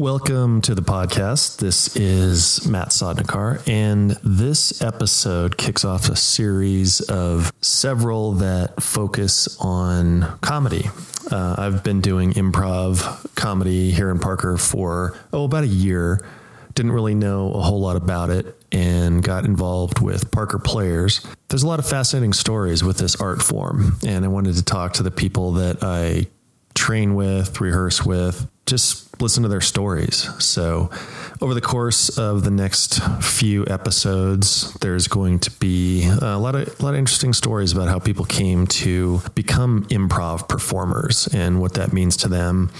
Welcome to the podcast. This is Matt Sodnikar, and this episode kicks off a series of several that focus on comedy. Uh, I've been doing improv comedy here in Parker for, oh, about a year. Didn't really know a whole lot about it and got involved with Parker Players. There's a lot of fascinating stories with this art form, and I wanted to talk to the people that I train with, rehearse with, just listen to their stories. So, over the course of the next few episodes, there's going to be a lot of a lot of interesting stories about how people came to become improv performers and what that means to them.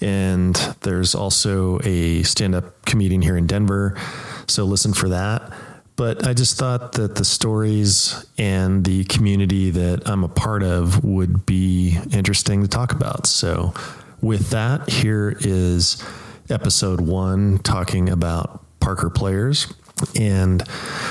And there's also a stand-up comedian here in Denver, so listen for that. But I just thought that the stories and the community that I'm a part of would be interesting to talk about. So with that, here is episode one talking about Parker players. And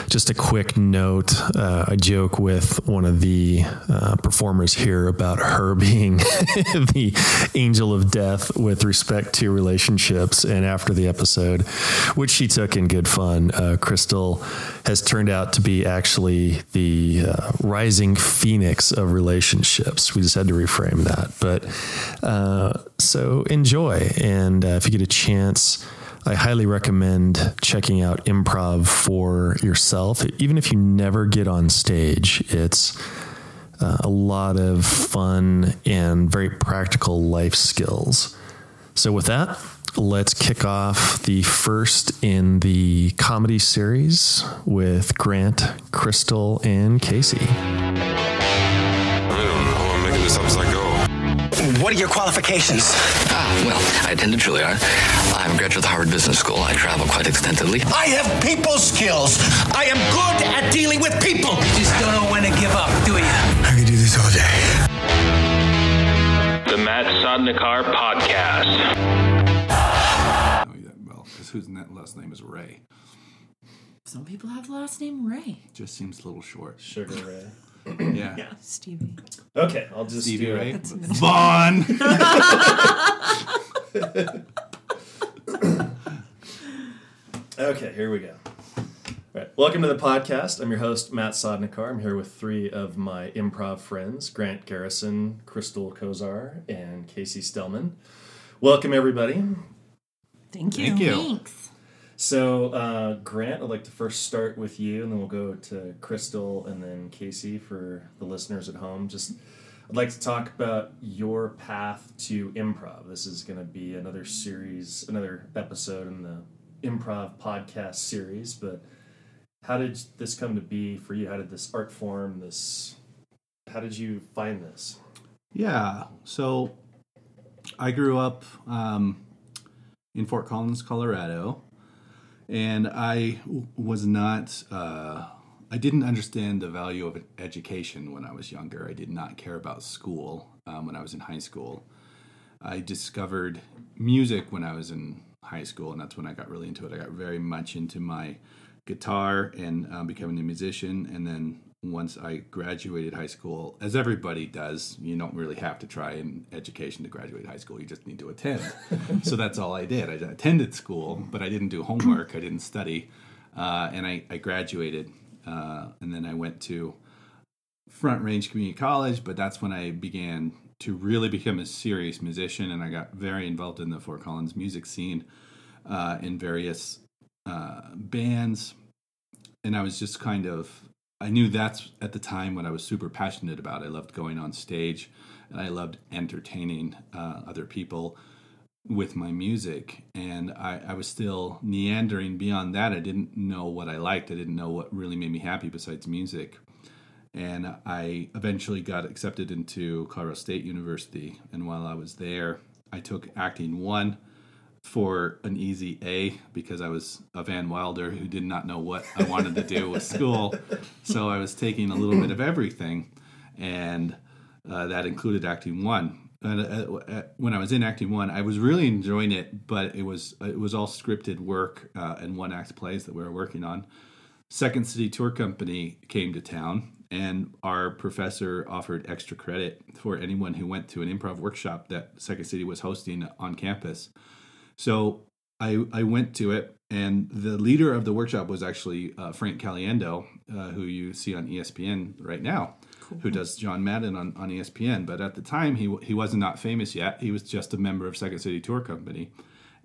just a quick note uh, I joke with one of the uh, performers here about her being the angel of death with respect to relationships. And after the episode, which she took in good fun, uh, Christel has turned out to be actually the uh, rising phoenix of relationships. We just had to reframe that. But uh, so enjoy. And uh, if you get a chance, I highly recommend checking out improv for yourself. Even if you never get on stage, it's uh, a lot of fun and very practical life skills. So, with that, let's kick off the first in the comedy series with Grant, Christel, and Casey. I don't know. I'm making this up as I go. What are your qualifications? Ah, well, I attended Juilliard. I'm a graduate of the Harvard Business School. I travel quite extensively. I have people skills. I am good at dealing with people. You just don't know when to give up, do you? I could do this all day. The Matt Sodnikar Podcast. Oh, yeah, well, because whose last name is Ray? Some people have the last name Ray. Just seems a little short. Sugar Ray. Yeah. Stevie. Okay, I'll just Stevie do Ray. it. Vaughn. Okay, here we go. All right. Welcome to the podcast. I'm your host, Matt Sodnikar. I'm here with three of my improv friends Grant Garrison, Christel Kozar, and Casey Stellman. Welcome, everybody. Thank you. Thank you. Thanks. So, uh, Grant, I'd like to first start with you, and then we'll go to Christel and then Casey for the listeners at home. Just, I'd like to talk about your path to improv. This is going to be another series, another episode in the improv podcast series. But how did this come to be for you? How did this art form? This, how did you find this? Yeah. So I grew up um, in Fort Collins, Colorado, and I was not. Uh, I didn't understand the value of education when I was younger. I did not care about school um, when I was in high school. I discovered music when I was in high school, and that's when I got really into it. I got very much into my guitar and um, becoming a musician. And then once I graduated high school, as everybody does, you don't really have to try in education to graduate high school. You just need to attend. so that's all I did. I attended school, but I didn't do homework. I didn't study, uh, and I, I graduated. Uh, and then I went to Front Range Community College, but that's when I began to really become a serious musician, and I got very involved in the Fort Collins music scene uh, in various uh, bands, and I was just kind of I knew that's at the time what I was super passionate about. I loved going on stage, and I loved entertaining uh, other people with my music and I, I was still meandering beyond that i didn't know what i liked i didn't know what really made me happy besides music and I eventually got accepted into Colorado State University. And while I was there, I took acting one for an easy A because I was a Van Wilder who did not know what I wanted to do with school. So I was taking a little bit of everything, and uh, that included acting one. And uh, uh, when I was in acting one, I was really enjoying it, but it was it was all scripted work uh, and one act plays that we were working on. Second City Tour Company came to town, and our professor offered extra credit for anyone who went to an improv workshop that Second City was hosting on campus. So I I went to it, and the leader of the workshop was actually uh, Frank Caliendo, uh, who you see on ESPN right now, who does John Madden on, on ESPN. But at the time, he he wasn't not famous yet. He was just a member of Second City Tour Company,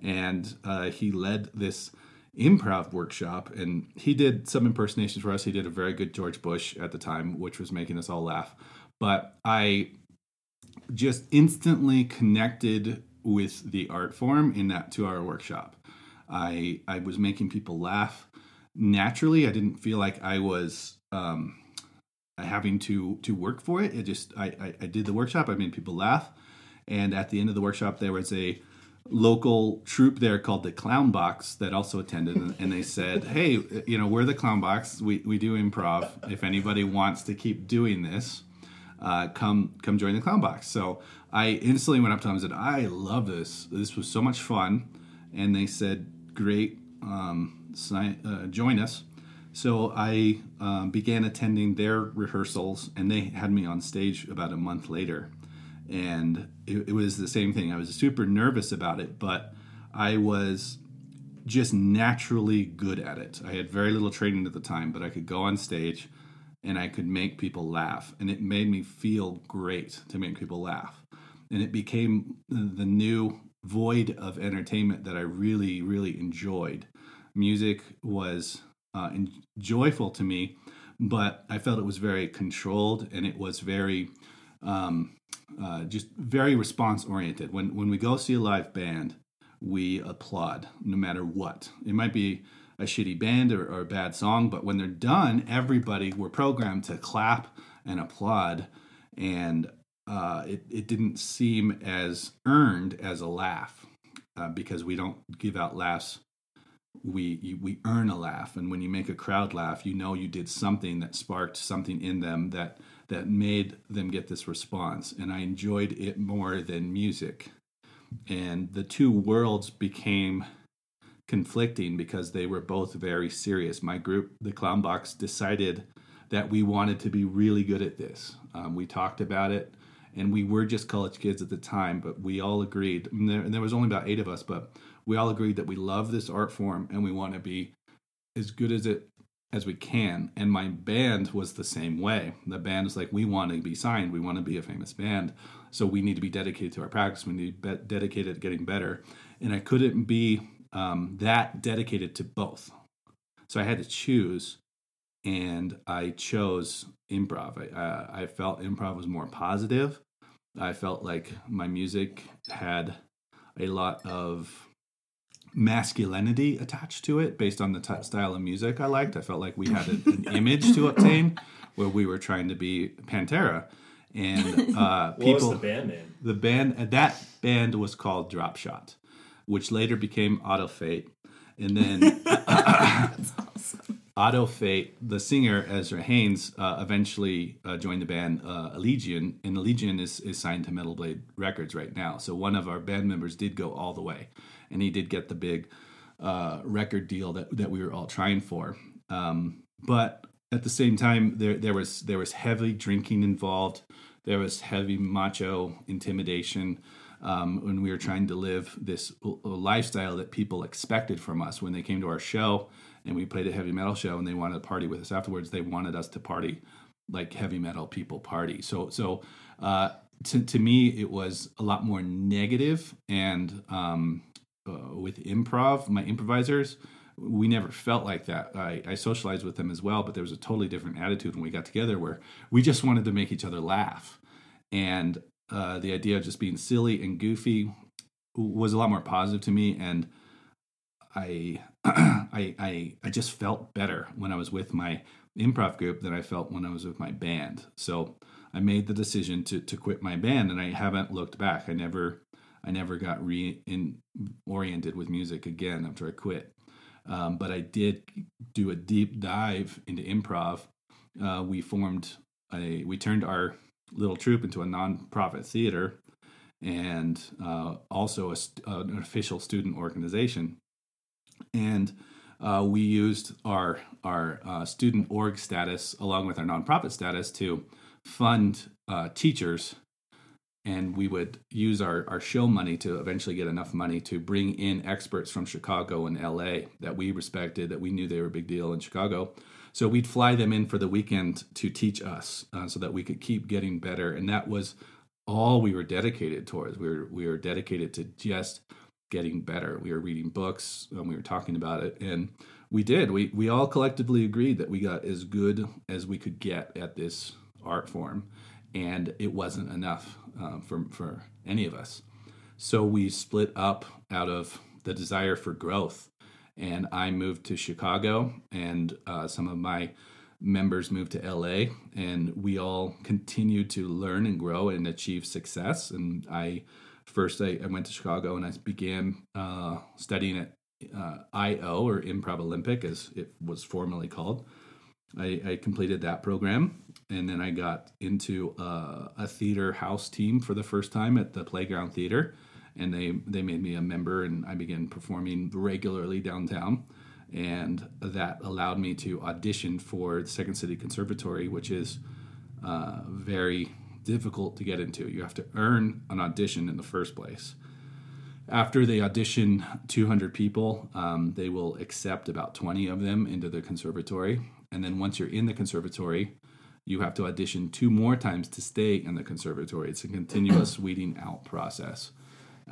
and uh, he led this improv workshop and he did some impersonations for us he did a very good george bush at the time which was making us all laugh but i just instantly connected with the art form in that two hour workshop i i was making people laugh naturally i didn't feel like i was um having to to work for it it just i i, I did the workshop i made people laugh and at the end of the workshop there was a local troupe there called the Clown Box that also attended, and, they said, "Hey, you know, we're the Clown Box. We we do improv. If anybody wants to keep doing this, uh, come come join the Clown Box." So I instantly went up to them and said, "I love this. This was so much fun," and they said, "Great, um, sign, uh, join us." So I um, began attending their rehearsals, and they had me on stage about a month later and it, it, was the same thing. I was super nervous about it, but I was just naturally good at it. I had very little training at the time, but I could go on stage and I could make people laugh, and it made me feel great to make people laugh. And it became the new void of entertainment that I really, really enjoyed. Music was uh, joyful to me, but I felt it was very controlled and it was very um, uh, just very response oriented. When when we go see a live band, we applaud no matter what. It might be a shitty band or, or a bad song, but when they're done, everybody we're programmed to clap and applaud, and uh, it it didn't seem as earned as a laugh uh, because we don't give out laughs. We we earn a laugh, and when you make a crowd laugh, you know you did something that sparked something in them that that made them get this response and i enjoyed it more than music and the two worlds became conflicting because they were both very serious my group the clown box decided that we wanted to be really good at this um, we talked about it and we were just college kids at the time but we all agreed and there, and there was only about eight of us but we all agreed that we love this art form and we want to be as good as it as we can. And my band was the same way. The band was like, we want to be signed. We want to be a famous band. So we need to be dedicated to our practice. We need to be dedicated to getting better. And I couldn't be um, that dedicated to both. So I had to choose. And I chose improv. I, uh, I felt improv was more positive. I felt like my music had a lot of masculinity attached to it based on the t- style of music I liked. I felt like we had a, an image to obtain where we were trying to be Pantera. And uh, What people, was the band name? the band uh, that band was called Drop Shot, which later became Auto Fate, and then Auto Fate, the singer Ezra Haynes, uh, eventually uh, joined the band uh, Allegiant, and Allegiant is, is signed to Metal Blade Records right now. So one of our band members did go all the way, and he did get the big uh, record deal that, that we were all trying for. Um, but at the same time, there there was there was heavy drinking involved. There was heavy macho intimidation um, when we were trying to live this lifestyle that people expected from us when they came to our show and we played a heavy metal show and they wanted to party with us afterwards. They wanted us to party like heavy metal people party. So so uh, to to me it was a lot more negative and um, uh, with improv, my improvisers, we never felt like that. I, I socialized with them as well, but there was a totally different attitude when we got together where we just wanted to make each other laugh. And uh, the idea of just being silly and goofy was a lot more positive to me. And I, I, I, I just felt better when I was with my improv group than I felt when I was with my band. So I made the decision to, to quit my band and I haven't looked back. I never, I never got re in, oriented with music again after I quit. Um, but I did do a deep dive into improv. Uh, we formed a, we turned our little troupe into a nonprofit theater and uh, also a, uh, an official student organization. And uh, we used our our uh, student org status along with our nonprofit status to fund uh, teachers and we would use our, our show money to eventually get enough money to bring in experts from Chicago and LA that we respected, that we knew they were a big deal in Chicago. So we'd fly them in for the weekend to teach us uh, so that we could keep getting better. And that was all we were dedicated towards. We were, we were dedicated to just getting better. We were reading books and we were talking about it. And we did. We, we all collectively agreed that we got as good as we could get at this art form. And it wasn't enough um, for, for any of us. So we split up out of the desire for growth. And I moved to Chicago, and uh, some of my members moved to LA, and we all continued to learn and grow and achieve success. And I first I, I went to Chicago and I began uh, studying at uh, IO or Improv Olympic, as it was formerly called. I, I completed that program, and then I got into uh, a theater house team for the first time at the Playground Theater, and they they made me a member, and I began performing regularly downtown, and that allowed me to audition for the Second City Conservatory, which is uh, very difficult to get into. You have to earn an audition in the first place. After they audition 200 people, um, they will accept about 20 of them into the conservatory. And then once you're in the conservatory, you have to audition two more times to stay in the conservatory. It's a continuous weeding out process.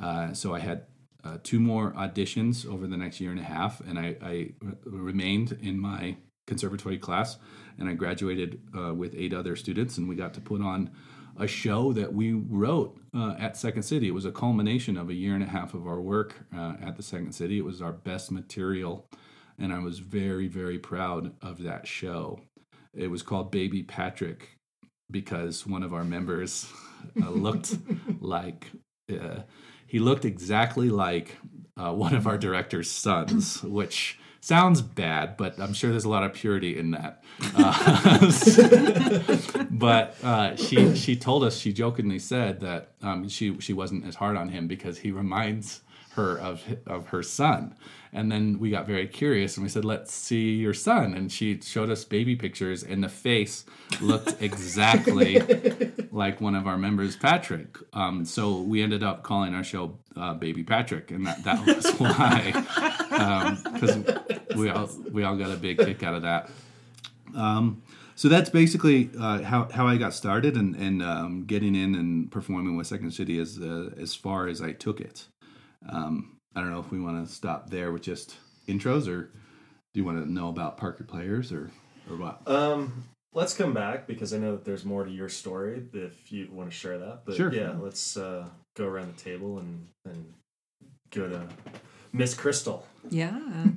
Uh, so I had uh, two more auditions over the next year and a half, and I, remained in my conservatory class, and I graduated uh, with eight other students, and we got to put on a show that we wrote uh, at Second City. It was a culmination of a year and a half of our work uh, at the Second City. It was our best material, and I was very, very proud of that show. It was called Baby Patrick because one of our members looked like uh, he looked exactly like uh, one of our director's sons, which sounds bad, but I'm sure there's a lot of purity in that. Uh, but uh, she she told us she jokingly said that um, she she wasn't as hard on him because he reminds her of of her son. And then we got very curious and we said, "Let's see your son." And she showed us baby pictures, and the face looked exactly like one of our members, Patrick. Um, so we ended up calling our show uh, "Baby Patrick," and that that was why, because we all we all got a big kick out of that. Um, so that's basically uh, how, how I got started and, and um, getting in and performing with Second City as uh, as far as I took it. Um, I don't know if we want to stop there with just intros, or do you want to know about Parker players, or or what? Um, let's come back because I know that there's more to your story if you want to share that. But Sure. yeah, let's uh, go around the table and and go to Miss Christel. Yeah.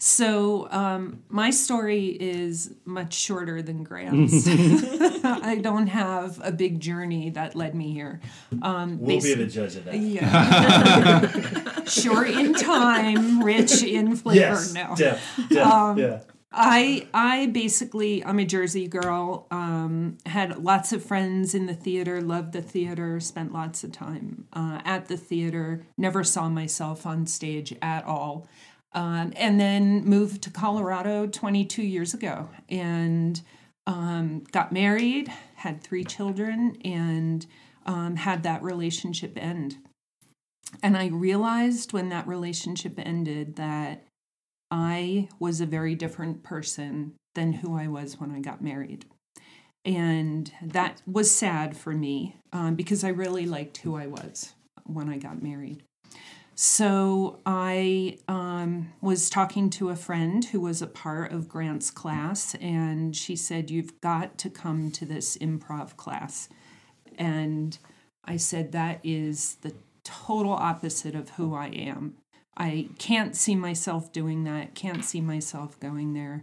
So um, my story is much shorter than Grant's. I don't have a big journey that led me here. Um, We'll be the judge of that. Yeah. Short in time, rich in flavor. Yes, no. depth, depth, Um, yeah. I I basically I'm a Jersey girl. Um, had lots of friends in the theater. Loved the theater. Spent lots of time uh, at the theater. Never saw myself on stage at all. Um, and then moved to Colorado 22 years ago and um, got married, had three children, and um, had that relationship end. And I realized when that relationship ended that I was a very different person than who I was when I got married. And that was sad for me um, because I really liked who I was when I got married. So I um, was talking to a friend who was a part of Grant's class, and she said, You've got to come to this improv class. And I said, That is the total opposite of who I am. I can't see myself doing that, can't see myself going there.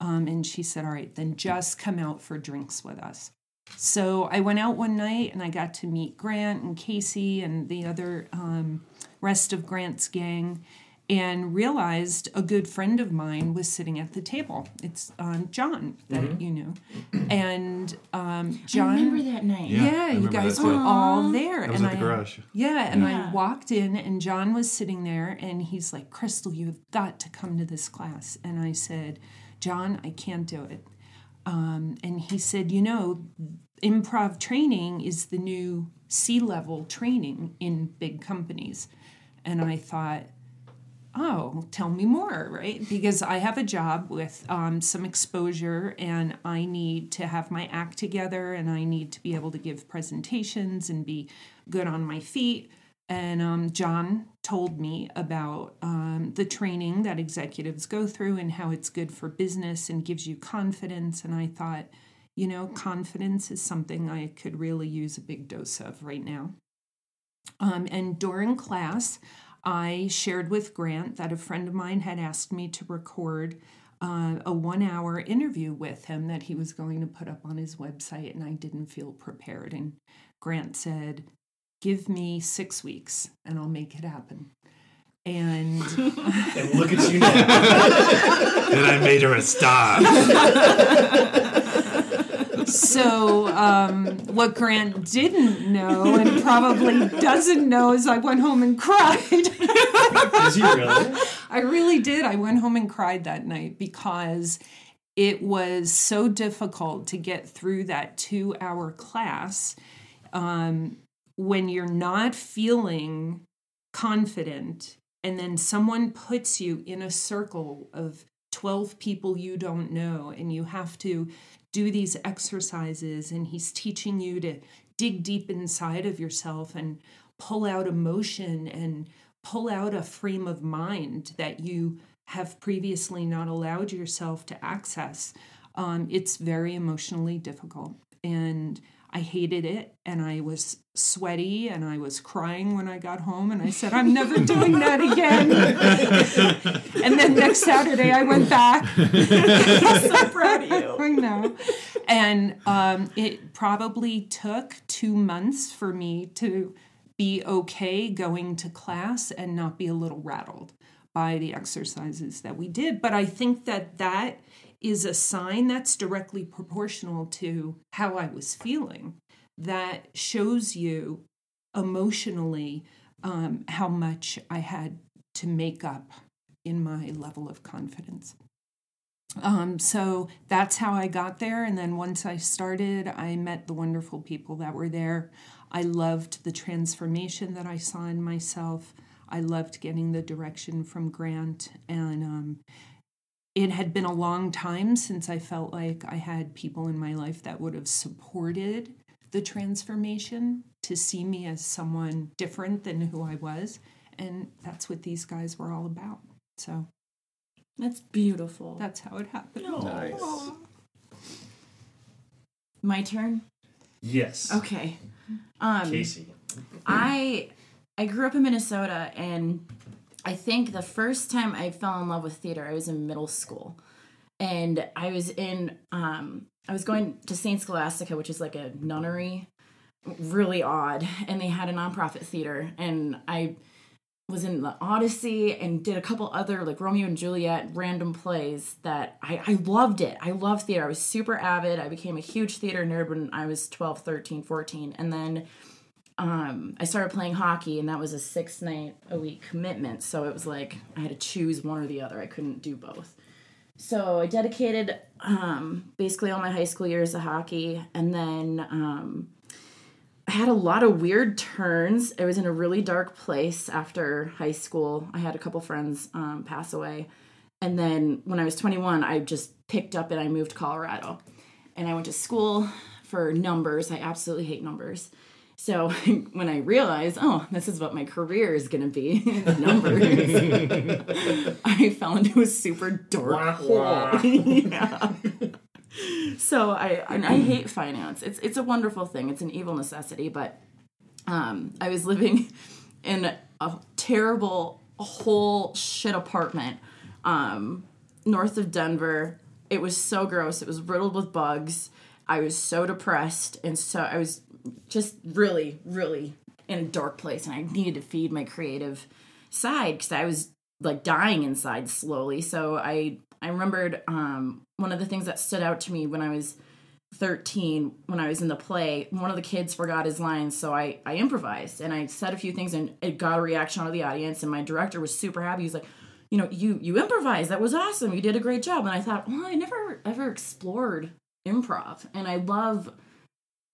Um, and she said, All right, then just come out for drinks with us. So I went out one night and I got to meet Grant and Casey and the other um, rest of Grant's gang and realized a good friend of mine was sitting at the table. It's um, John that you know. And um, John. I remember that night. Yeah, you guys were all there. That was and at the I, garage. Yeah, and I walked in and John was sitting there and he's like, Christel, you have got to come to this class. And I said, John, I can't do it. Um, and he said, You know, improv training is the new C level training in big companies. And I thought, oh, tell me more, right? Because I have a job with um, some exposure and I need to have my act together and I need to be able to give presentations and be good on my feet. And um, John told me about um, the training that executives go through and how it's good for business and gives you confidence. And I thought, you know, confidence is something I could really use a big dose of right now. Um, and during class, I shared with Grant that a friend of mine had asked me to record uh, a one hour interview with him that he was going to put up on his website, and I didn't feel prepared. And Grant said, Give me six weeks and I'll make it happen. And, and look at you now. and I made her a star. so um, what Grant didn't know and probably doesn't know is I went home and cried. Did you really? I really did. I went home and cried that night because it was so difficult to get through that two hour class um, when you're not feeling confident and then someone puts you in a circle of 12 people you don't know and you have to do these exercises and he's teaching you to dig deep inside of yourself and pull out emotion and pull out a frame of mind that you have previously not allowed yourself to access. Um, it's very emotionally difficult. And I hated it and I was sweaty and I was crying when I got home and I said, I'm never doing that again. and then next Saturday I went back. I'm so proud of you. I know. And um, it probably took two months for me to be okay going to class and not be a little rattled by the exercises that we did. But I think that that is a sign that's directly proportional to how I was feeling. That shows you emotionally um, how much I had to make up in my level of confidence. Um, so that's how I got there. And then once I started, I met the wonderful people that were there. I loved the transformation that I saw in myself. I loved getting the direction from Grant. And um, it had been a long time since I felt like I had people in my life that would have supported the transformation to see me as someone different than who I was. And that's what these guys were all about. So that's beautiful. That's how it happened. Nice. My turn? Yes. Okay. Um Casey. I I grew up in Minnesota and I think the first time I fell in love with theater, I was in middle school. And I was in um I was going to St. Scholastica, which is like a nunnery, really odd, and they had a nonprofit theater and I was in the Odyssey and did a couple other like Romeo and Juliet random plays that I, I loved it. I love theater. I was super avid. I became a huge theater nerd when I was 12, 13, 14. And then um, I started playing hockey and that was a six night a week commitment. So it was like I had to choose one or the other. I couldn't do both. So I dedicated um, basically all my high school years to hockey and then um, I had a lot of weird turns. I was in a really dark place after high school. I had a couple friends um, pass away. And then when I was 21, I just picked up and I moved to Colorado. And I went to school for numbers. I absolutely hate numbers. So when I realized, oh, this is what my career is going to be, numbers, I fell into a super dark hole. yeah so I and I hate finance. It's it's a wonderful thing. It's an evil necessity, but um, I was living in a terrible whole shit apartment um, north of Denver. It was so gross. It was riddled with bugs. I was so depressed and so I was just really really in a dark place and I needed to feed my creative side cuz I was like dying inside slowly. So I I remembered um, one of the things that stood out to me when I was 13 when I was in the play, one of the kids forgot his lines, so I I improvised and I said a few things and it got a reaction out of the audience and my director was super happy. He's like, "You know, you you improvised. That was awesome. You did a great job." And I thought, "Well, I never ever explored improv." And I love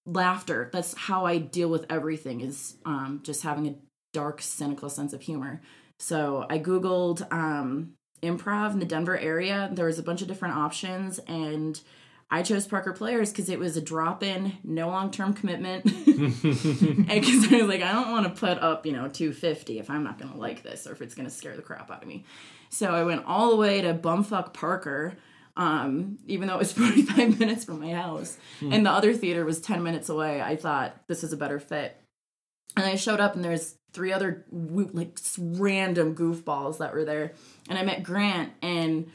laughter. That's how I deal with everything is um, just having a dark, cynical sense of humor. So I Googled um, improv in the Denver area. There was a bunch of different options, and I chose Parker Players because it was a drop in, no long term commitment. and Because I was like, I don't want to put up, you know, 250 if I'm not going to like this or if it's going to scare the crap out of me. So I went all the way to bumfuck Parker, um, even though it was 45 minutes from my house. And the other theater was 10 minutes away. I thought this is a better fit. And I showed up, and there's three other like random goofballs that were there. And I met Grant, and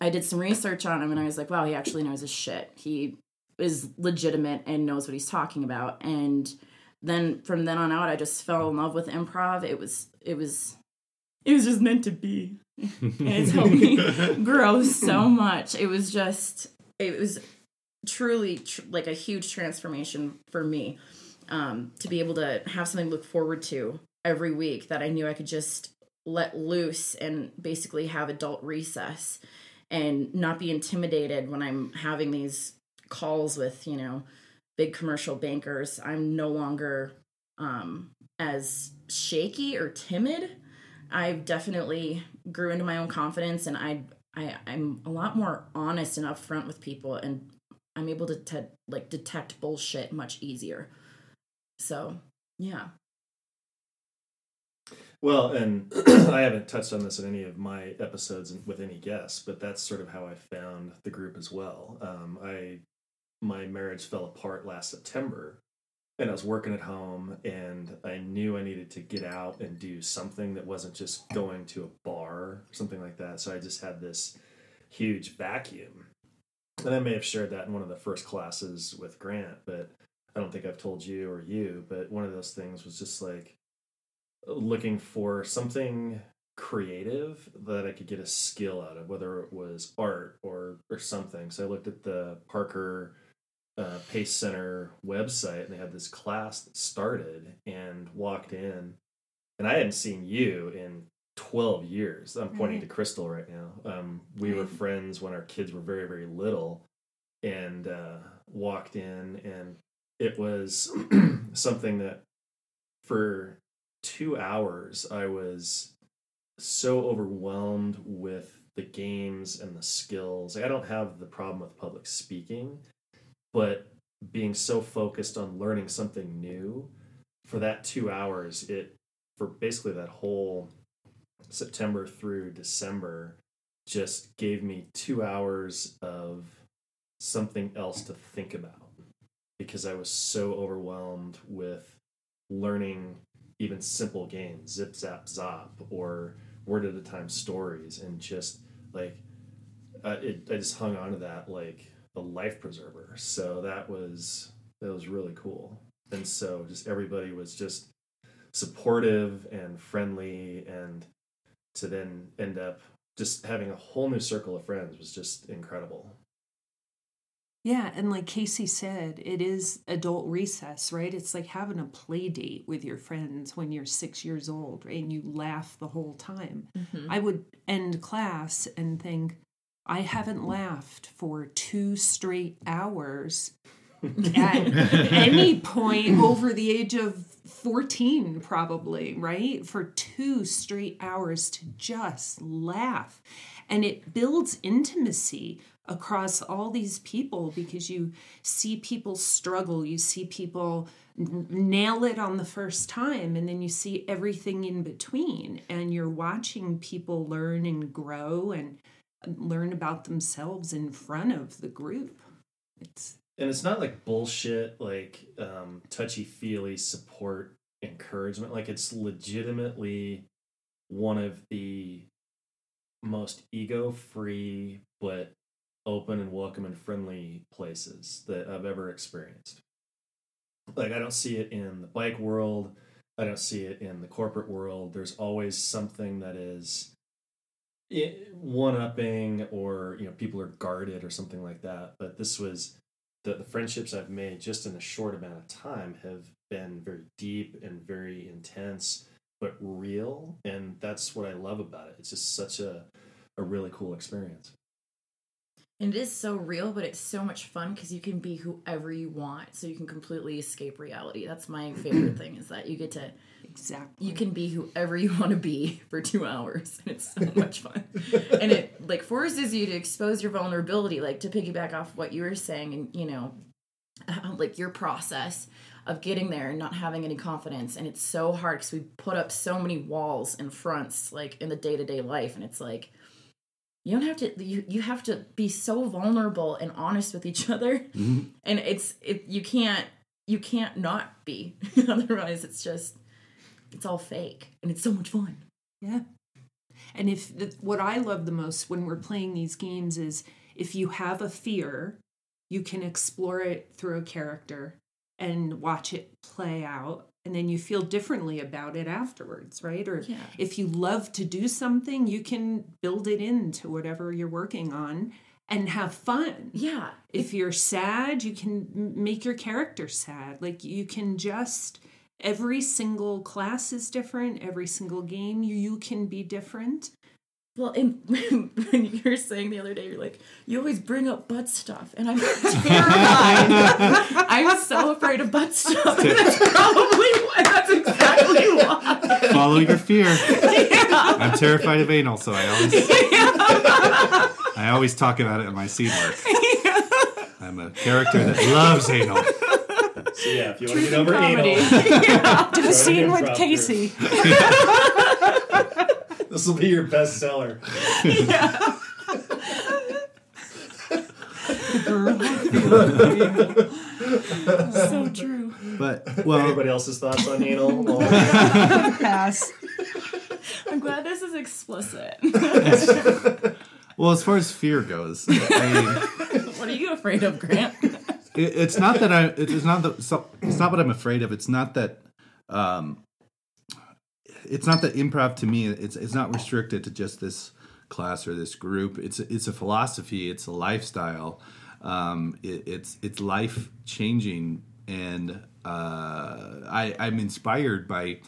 I did some research on him, and I was like, wow, he actually knows his shit. He is legitimate and knows what he's talking about. And then from then on out, I just fell in love with improv. It was it was it was just meant to be, and it's helped me grow so much. It was just it was truly tr- like a huge transformation for me um, to be able to have something to look forward to every week that I knew I could just let loose and basically have adult recess and not be intimidated when I'm having these calls with, you know, big commercial bankers. I'm no longer um, as shaky or timid. I've definitely grew into my own confidence and I, I I'm a lot more honest and upfront with people and I'm able to, to like detect bullshit much easier. So yeah. Well, and I haven't touched on this in any of my episodes with any guests, but that's sort of how I found the group as well. Um, I my marriage fell apart last September, and I was working at home, and I knew I needed to get out and do something that wasn't just going to a bar or something like that. So I just had this huge vacuum, and I may have shared that in one of the first classes with Grant, but I don't think I've told you or you. But one of those things was just like looking for something creative that I could get a skill out of, whether it was art or or something. So I looked at the Parker uh, Pace Center website, and they had this class that started, and walked in, and I hadn't seen you in. 12 years. I'm pointing Right. to Christel right now. Um, we were friends when our kids were very, very little and uh, walked in, and it was something that for two hours I was so overwhelmed with the games and the skills. I don't have the problem with public speaking, but being so focused on learning something new for that two hours, it for basically that whole September through December just gave me two hours of something else to think about because I was so overwhelmed with learning even simple games, zip zap zop, or word at a time stories, and just like uh, it, I just hung on to that like a life preserver. So that was that was really cool, and so just everybody was just supportive and friendly, and to then end up just having a whole new circle of friends was just incredible. Yeah, and like Casey said, it is adult recess, right? It's like having a play date with your friends when you're six years old, right? And you laugh the whole time. Mm-hmm. I would end class and think, I haven't laughed for two straight hours at any point over the age of 14, probably, right? For two straight hours to just laugh. And it builds intimacy across all these people because you see people struggle, you see people nail it on the first time, and then you see everything in between. And you're watching people learn and grow and learn about themselves in front of the group. It's and it's not like bullshit like um touchy feely support encouragement. Like it's legitimately one of the most ego free but open and welcome and friendly places that I've ever experienced. Like I don't see it in the bike world. I don't see it in the corporate world. There's always something that is one upping or you know people are guarded or something like that but this was the, the friendships I've made just in a short amount of time have been very deep and very intense, but real. And that's what I love about it. It's just such a, a really cool experience. And it is so real, but it's so much fun because you can be whoever you want. So you can completely escape reality. That's my favorite thing is that you get to Exactly. you can be whoever you want to be for two hours and it's so much fun. And it like forces you to expose your vulnerability like to piggyback off what you were saying and you know like your process of getting there and not having any confidence and it's so hard because we put up so many walls and fronts like in the day-to-day life and it's like you don't have to you, you have to be so vulnerable and honest with each other. Mm-hmm. And it's it you can't you can't not be. Otherwise it's just it's all fake and it's so much fun Yeah. And if the, what I love the most when we're playing these games is if you have a fear, you can explore it through a character and watch it play out. And then you feel differently about it afterwards, right? Or Yeah. if you love to do something, you can build it into whatever you're working on and have fun. yeah If you're sad, you can make your character sad. Like you can just every single class is different, every single game you, you can be different. well and when you were saying the other day you're like you always bring up butt stuff and i'm terrified i'm so afraid of butt stuff that's probably why that's exactly why Follow your fear. I'm terrified of anal, so I always I always talk about it in my scene work. I'm a character that loves anal. So yeah, if you want to get over Comedy. anal, Do a scene with Casey. this will be your bestseller. so true But well, Anybody else's thoughts on anal? Pass. i'm glad this is explicit well, as far as fear goes, I, what are you afraid of grant it, it's not that I. It's not that. It's not what I'm afraid of. It's not that. Um, it's not that improv to me. It's it's not restricted to just this class or this group. It's it's a philosophy. It's a lifestyle. Um, it, it's it's life changing, and uh, I I'm inspired by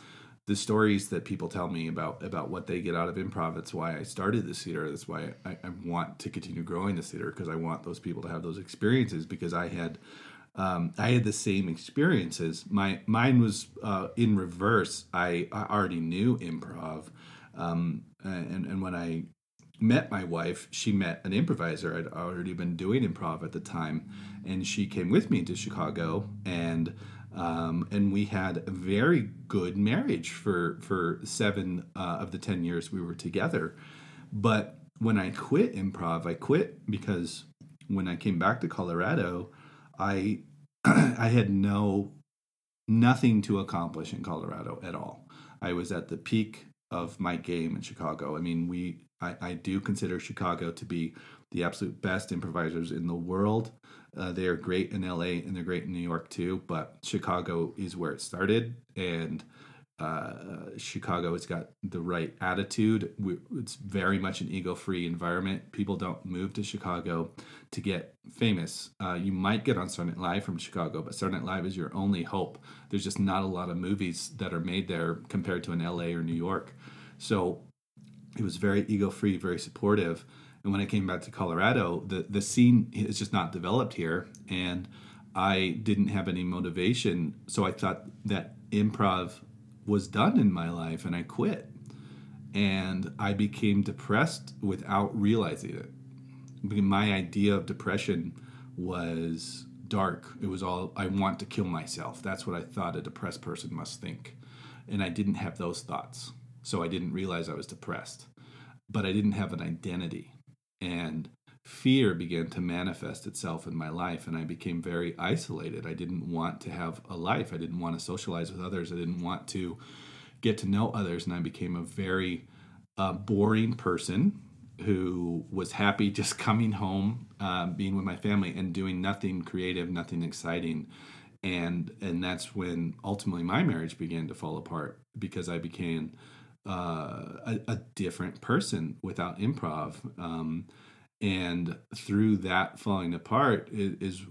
the stories that people tell me about about what they get out of improv. That's why I started this theater. That's why I, I want to continue growing this theater because I want those people to have those experiences because I had um, I had the same experiences. My mine was uh, in reverse. I, I already knew improv, um, and and when I met my wife, she met an improviser. I'd already been doing improv at the time, and she came with me to Chicago, and um, and we had a very good marriage for for seven uh, of the ten years we were together. But when I quit improv, I quit because when I came back to Colorado, I I had no nothing to accomplish in Colorado at all. I was at the peak of my game in Chicago. I mean, we I, I do consider Chicago to be the absolute best improvisers in the world. Uh, they are great in LA and they're great in New York too, but Chicago is where it started, and uh, Chicago has got the right attitude. we it's very much an ego-free environment. People don't move to Chicago to get famous. Uh, you might get on Saturday Live from Chicago, but Saturday Live is your only hope. There's just not a lot of movies that are made there compared to in LA or New York. So it was very ego-free, very supportive. And when I came back to Colorado, the the scene is just not developed here, and I didn't have any motivation. So I thought that improv was done in my life, and I quit. And I became depressed without realizing it. My idea of depression was dark. It was all I want to kill myself. That's what I thought a depressed person must think. And I didn't have those thoughts. So I didn't realize I was depressed. But I didn't have an identity. And fear began to manifest itself in my life and I became very isolated. I didn't want to have a life. I didn't want to socialize with others. I didn't want to get to know others and I became a very uh, boring person who was happy just coming home, um, being with my family, and doing nothing creative, nothing exciting, and and that's when ultimately my marriage began to fall apart because I became uh, a, a different person without improv. Um, and through that falling apart, it is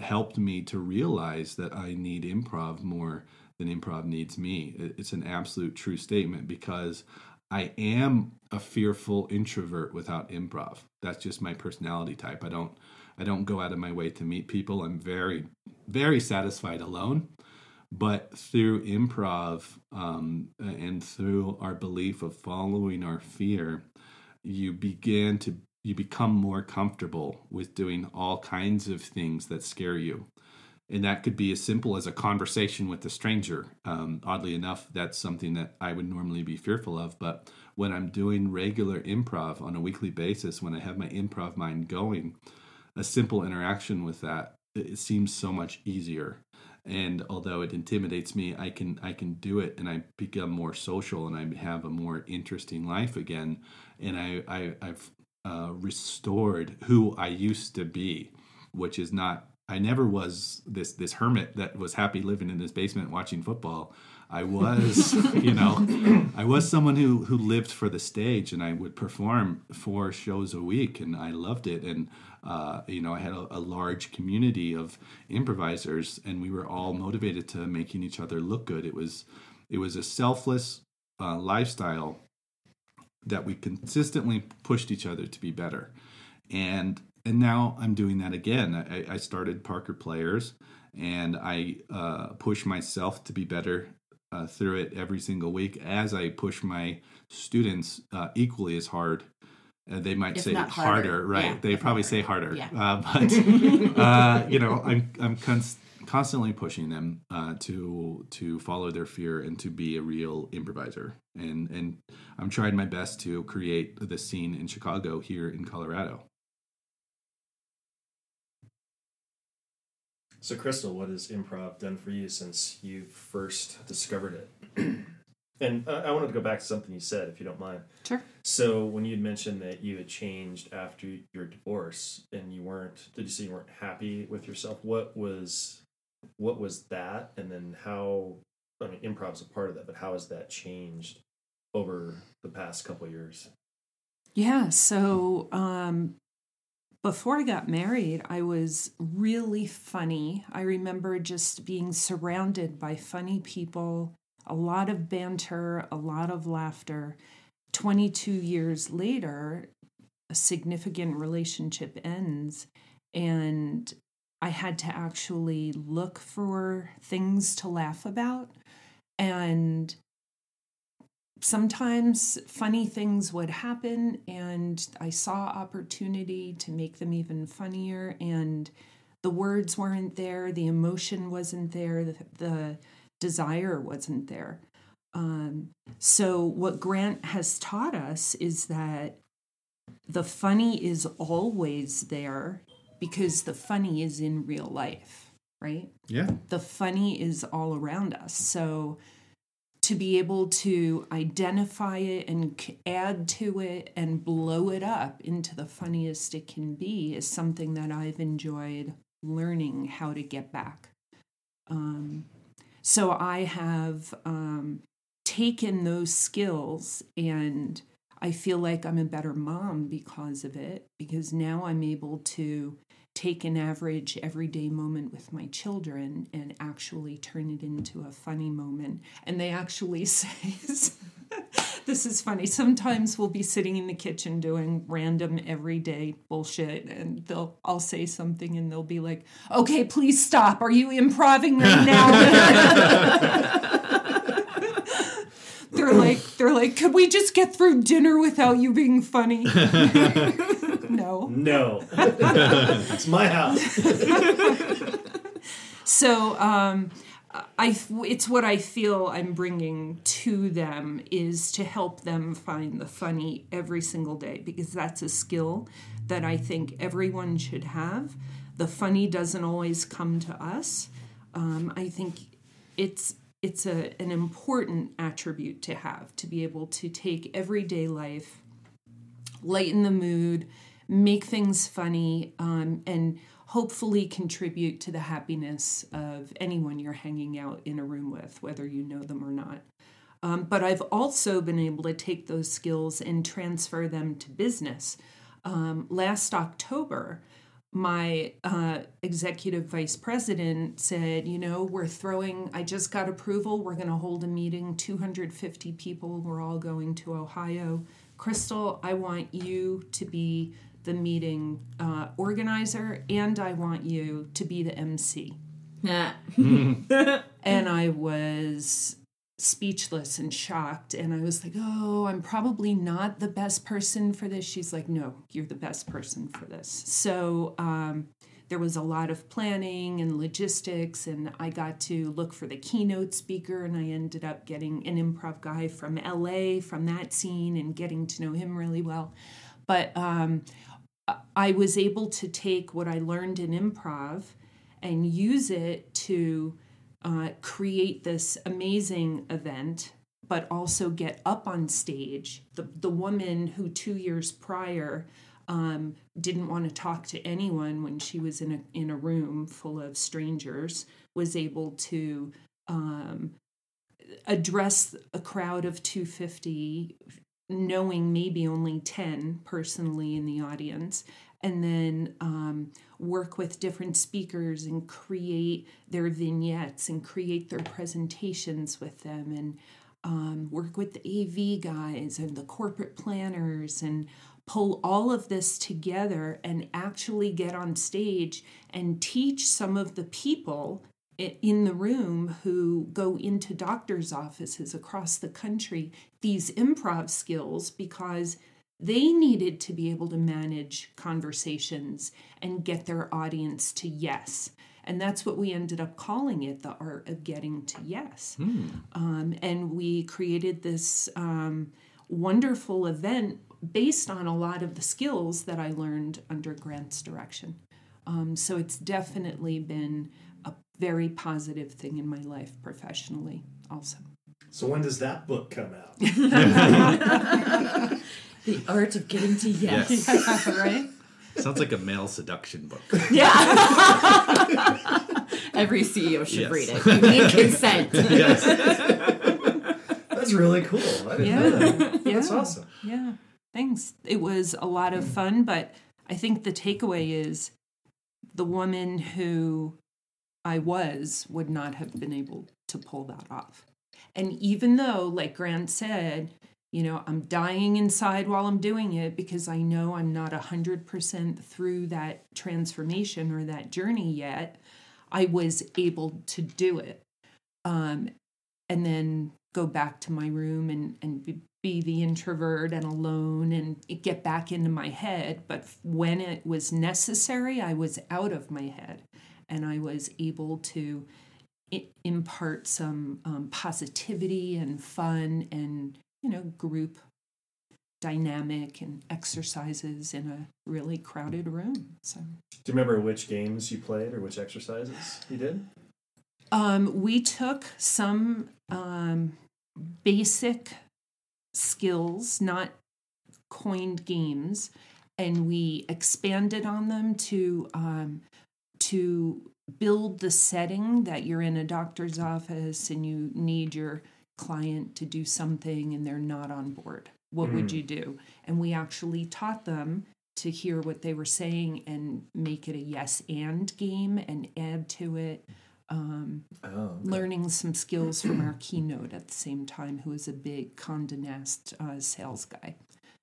helped me to realize that I need improv more than improv needs me. It- It's an absolute true statement because I am a fearful introvert without improv. That's just my personality type. I don't I don't go out of my way to meet people. I'm very very satisfied alone. But through improv um, and through our belief of following our fear, you begin to you become more comfortable with doing all kinds of things that scare you and that could be as simple as a conversation with a stranger. Um, oddly enough, that's something that I would normally be fearful of. But when I'm doing regular improv on a weekly basis, when I have my improv mind going, a simple interaction with that it seems so much easier. And although it intimidates me, I can I can do it, and I become more social, and I have a more interesting life again. And I, I I've uh, restored who I used to be, which is not I never was this this hermit that was happy living in his basement watching football. I was, you know, I was someone who who lived for the stage, and I would perform four shows a week, and I loved it. And uh, you know, I had a, a, large community of improvisers, and we were all motivated to making each other look good. It was it was a selfless uh, lifestyle that we consistently pushed each other to be better. And and now I'm doing that again. I, I started Parker Players, and I uh, push myself to be better uh, through it every single week as I push my students uh, equally as hard. Uh, they might If say harder, harder. right? Yeah, they probably not say harder. harder, Yeah. uh, but uh, you know, I'm I'm const- constantly pushing them uh, to to follow their fear and to be a real improviser. And and I'm trying my best to create the scene in Chicago here in Colorado. So, Christel, what has improv done for you since you first discovered it? and I wanted to go back to something you said, if you don't mind. Sure. So, when you had mentioned that you had changed after your divorce, and you weren't, did you say you weren't happy with yourself? What was, what was that, and then how? I mean, improv's a part of that, but how has that changed over the past couple of years? Yeah. So um, before I got married, I was really funny. I remember just being surrounded by funny people, a lot of banter, a lot of laughter. 22 years later, a significant relationship ends, and I had to actually look for things to laugh about. And sometimes funny things would happen and i saw opportunity to make them even funnier and the words weren't there the emotion wasn't there the, the desire wasn't there um, so what grant has taught us is that the funny is always there because the funny is in real life right Yeah. the funny is all around us so to be able to identify it and add to it and blow it up into the funniest it can be is something that I've enjoyed learning how to get back. Um, so I have um, taken those skills and I feel like I'm a better mom because of it, because now I'm able to take an average everyday moment with my children and actually turn it into a funny moment. And they actually say, This is funny. Sometimes we'll be sitting in the kitchen doing random everyday bullshit and they'll I'll say something and they'll be like, Okay, please stop. Are you improvising right now? they're like they're like, Could we just get through dinner without you being funny? no. No, it's my house. So um, I it's what I feel I'm bringing to them is to help them find the funny every single day because that's a skill that I think everyone should have. The funny doesn't always come to us. Um, I think it's it's a, an important attribute to have to be able to take everyday life, lighten the mood, make things funny, um, and hopefully contribute to the happiness of anyone you're hanging out in a room with, whether you know them or not. Um, but I've also been able to take those skills and transfer them to business. Um, last October, my uh, executive vice president said, you know, we're throwing, I just got approval. We're going to hold a meeting, 250 people. We're all going to Ohio. Christel, I want you to be the meeting uh, organizer and I want you to be the MC. Nah. and I was speechless and shocked. And I was like, oh, I'm probably not the best person for this. She's like, no, you're the best person for this. So um, there was a lot of planning and logistics, and I got to look for the keynote speaker, and I ended up getting an improv guy from LA from that scene and getting to know him really well. But um, I was able to take what I learned in improv and use it to uh, create this amazing event, but also get up on stage. The, the woman who two years prior um, didn't want to talk to anyone when she was in a, in a room full of strangers was able to um, address a crowd of 250 knowing maybe only 10 personally in the audience and then um, work with different speakers and create their vignettes and create their presentations with them and um, work with the AV guys and the corporate planners and pull all of this together and actually get on stage and teach some of the people in the room who go into doctors' offices across the country these improv skills because they needed to be able to manage conversations and get their audience to yes. And that's what we ended up calling it the art of getting to yes. Um, and we created this um, wonderful event based on a lot of the skills that I learned under Grant's direction. Um, so it's definitely been very positive thing in my life professionally, also. So when does that book come out? the art of getting to yes. Yes. right? Sounds like a male seduction book. Yeah. Every CEO should Yes. read it. You need consent. yes. That's really cool. I didn't Yeah. know that. That's awesome. Yeah, thanks. It was a lot of fun, but I think the takeaway is the woman who I was would not have been able to pull that off. And even though, like Grant said, you know, I'm dying inside while I'm doing it because I know I'm not 100% through that transformation or that journey yet, I was able to do it. Um, and then go back to my room and, and be, be the introvert and alone and get back into my head. But when it was necessary, I was out of my head and I was able to impart some um, positivity and fun and, you know, group dynamic and exercises in a really crowded room. So. Do you remember which games you played or which exercises you did? Um, we took some um, basic skills, not coined games, and we expanded on them to um, to build the setting that you're in a doctor's office and you need your client to do something and they're not on board. What would Mm. you do? And we actually taught them to hear what they were saying and make it a yes and game and add to it. Um, Oh, learning some skills from our keynote at the same time, who is a big Condé Nast uh, sales guy.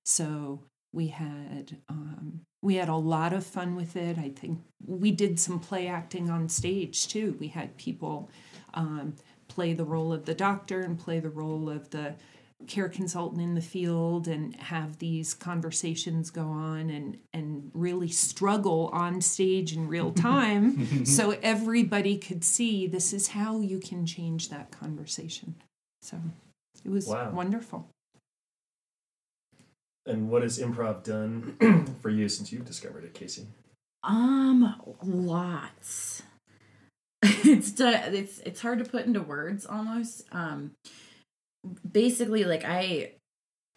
So we had um, we had a lot of fun with it. I think we did some play acting on stage too. We had people um, play the role of the doctor and play the role of the care consultant in the field and have these conversations go on and and really struggle on stage in real time so everybody could see this is how you can change that conversation so it was Wow. wonderful And what has improv done for you since you've discovered it, Casey? Um, lots. it's it's it's hard to put into words almost. Um, basically, like I.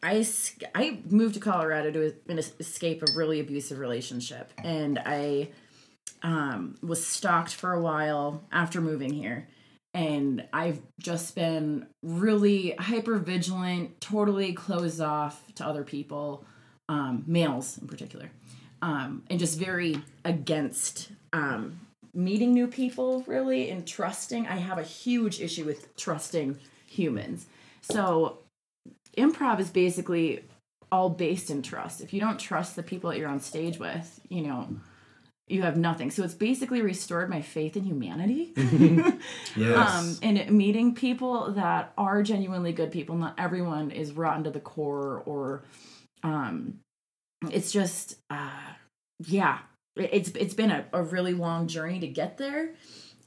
I, I moved to Colorado to escape a really abusive relationship, and I um was stalked for a while after moving here. And I've just been really hyper vigilant, totally closed off to other people, um, males in particular um, and just very against um, meeting new people, really, and trusting. I have a huge issue with trusting humans. So, improv is basically all based in trust. If you don't trust the people that you're on stage with, you know, you have nothing. So it's basically restored my faith in humanity. Yes. um, and meeting people that are genuinely good people. Not everyone is rotten to the core, or um, it's just, uh, yeah, It- it's it's been a, a really long journey to get there.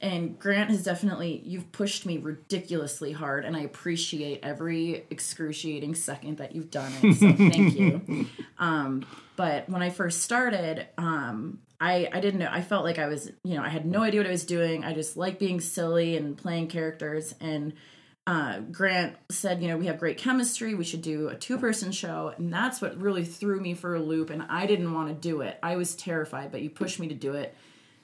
And Grant has definitely you've pushed me ridiculously hard, and I appreciate every excruciating second that you've done it. So thank you. Um, but when I first started, um, I I didn't know. I felt like I was, you know, I had no idea what I was doing. I just like being silly and playing characters. And uh, Grant said, you know, we have great chemistry. We should do a two person show, and that's what really threw me for a loop. And I didn't want to do it. I was terrified, but you pushed me to do it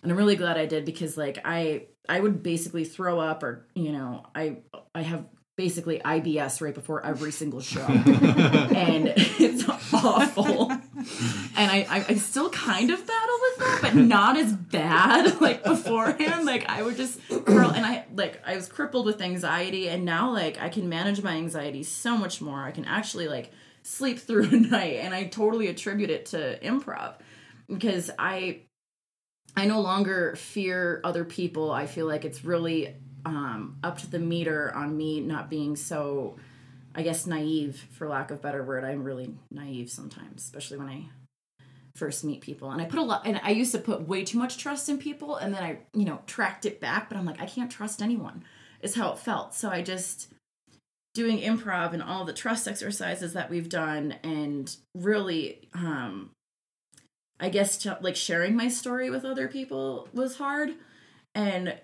and I'm really glad I did because like I I would basically throw up or you know I I have basically IBS right before every single show and it's awful and I, I I still kind of battle with that but not as bad like beforehand like I would just curl and I like I was crippled with anxiety and now like I can manage my anxiety so much more I can actually like sleep through a night and I totally attribute it to improv because I I no longer fear other people. I feel like it's really um, up to the meter on me not being so, I guess, naive, for lack of better word. I'm really naive sometimes, especially when I first meet people. And I put a lot, and I used to put way too much trust in people, and then I, you know, tracked it back. But I'm like, I can't trust anyone. Is how it felt. So I just doing improv and all the trust exercises that we've done, and really um, I guess to, like sharing my story with other people was hard. And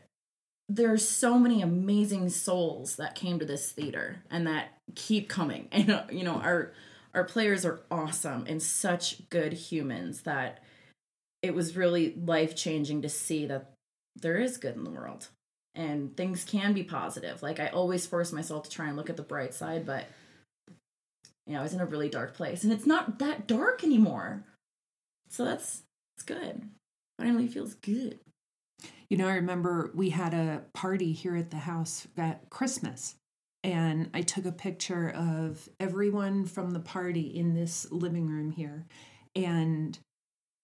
there's so many amazing souls that came to this theater and that keep coming. And you know, our our players are awesome and such good humans that it was really life-changing to see that there is good in the world and things can be positive. Like I always force myself to try and look at the bright side, but you know, I was in a really dark place and it's not that dark anymore. So that's it's good. Finally feels good. You know, I remember we had a party here at the house at Christmas, and I took a picture of everyone from the party in this living room here. And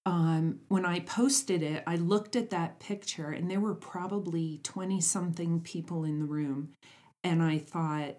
um, when I posted it, I looked at that picture, and there were probably 20 something people in the room. And I thought,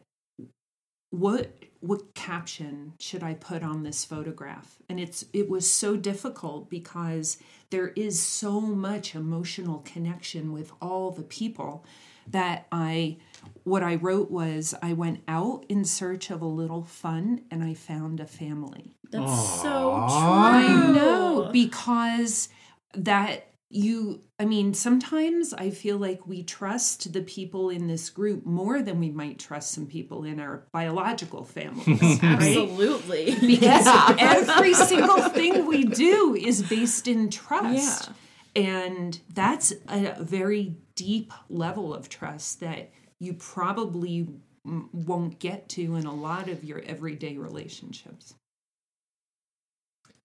what what caption should I put on this photograph? And it's it was so difficult because there is so much emotional connection with all the people that I what I wrote was I went out in search of a little fun and I found a family. That's so true. I know because that you I mean sometimes I feel like we trust the people in this group more than we might trust some people in our biological families. Absolutely. Because every single thing we do is based in trust. Yeah. And that's a very deep level of trust that you probably won't get to in a lot of your everyday relationships.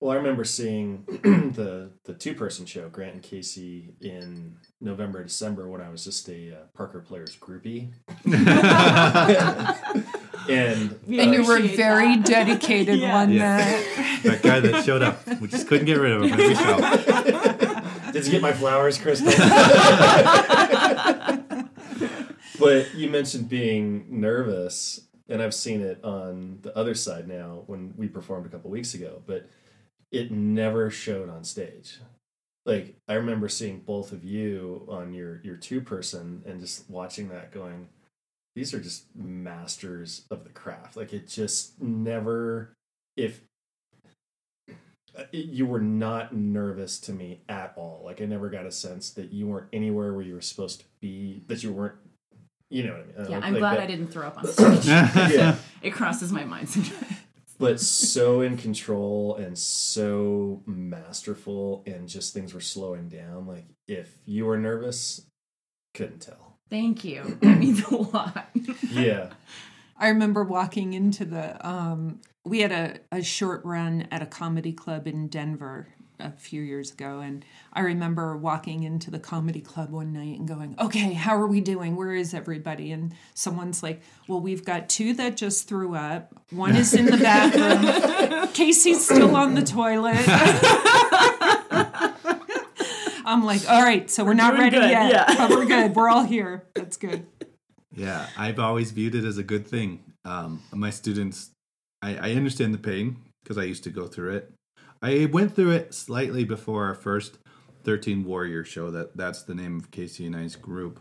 Well, I remember seeing the the two person show Grant and Casey in November December when I was just a uh, Parker Players groupie, and and you were appreciate very that. dedicated Yeah. one Yeah. night. that guy that showed up. We just couldn't get rid of him every show. Did you get my flowers, Christel? but you mentioned being nervous, and I've seen it on the other side now when we performed a couple weeks ago, but it never showed on stage. Like I remember seeing both of you on your your two person and just watching that going these are just masters of the craft. Like it just never if uh, you were not nervous to me at all. Like I never got a sense that you weren't anywhere where you were supposed to be. That you weren't, you know what I mean? Yeah, Like- I'm like glad that- I didn't throw up on stage. Yeah, it crosses my mind sometimes. But so in control and so masterful, and just things were slowing down. Like if you were nervous, couldn't tell. Thank you. That means a lot. Yeah, I remember walking into the um we had a, a short run at a comedy club in Denver a few years ago, and I remember walking into the comedy club one night and going, "Okay, how are we doing? Where is everybody?" And someone's like, "Well, we've got two that just threw up. One is in the bathroom. Casey's still on the toilet." I'm like, "All right, so we're, not ready good, yet, yeah. but we're good. We're all here. That's good." Yeah, I've always viewed it as a good thing. Um, my students, I, I understand the pain because I used to go through it. I went through it slightly before our first 13 Warrior show. That that's the name of Casey and I's group,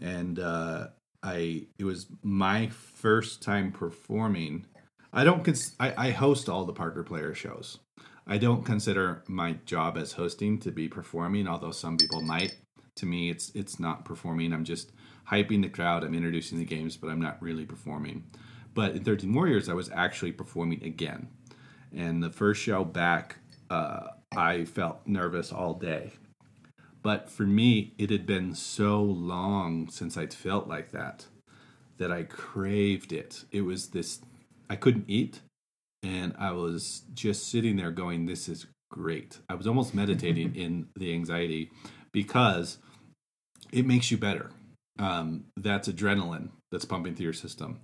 and uh, I it was my first time performing. I don't cons- I, I host all the Parker Player shows. I don't consider my job as hosting to be performing, although some people might. To me, it's it's not performing. I'm just hyping the crowd. I'm introducing the games, but I'm not really performing. But in 13 Warriors, I was actually performing again. And the first show back, uh, I felt nervous all day. But for me, it had been so long since I'd felt like that that I craved it. It was this, I couldn't eat. And I was just sitting there going, This is great. I was almost meditating in the anxiety because it makes you better. Um, that's adrenaline that's pumping through your system.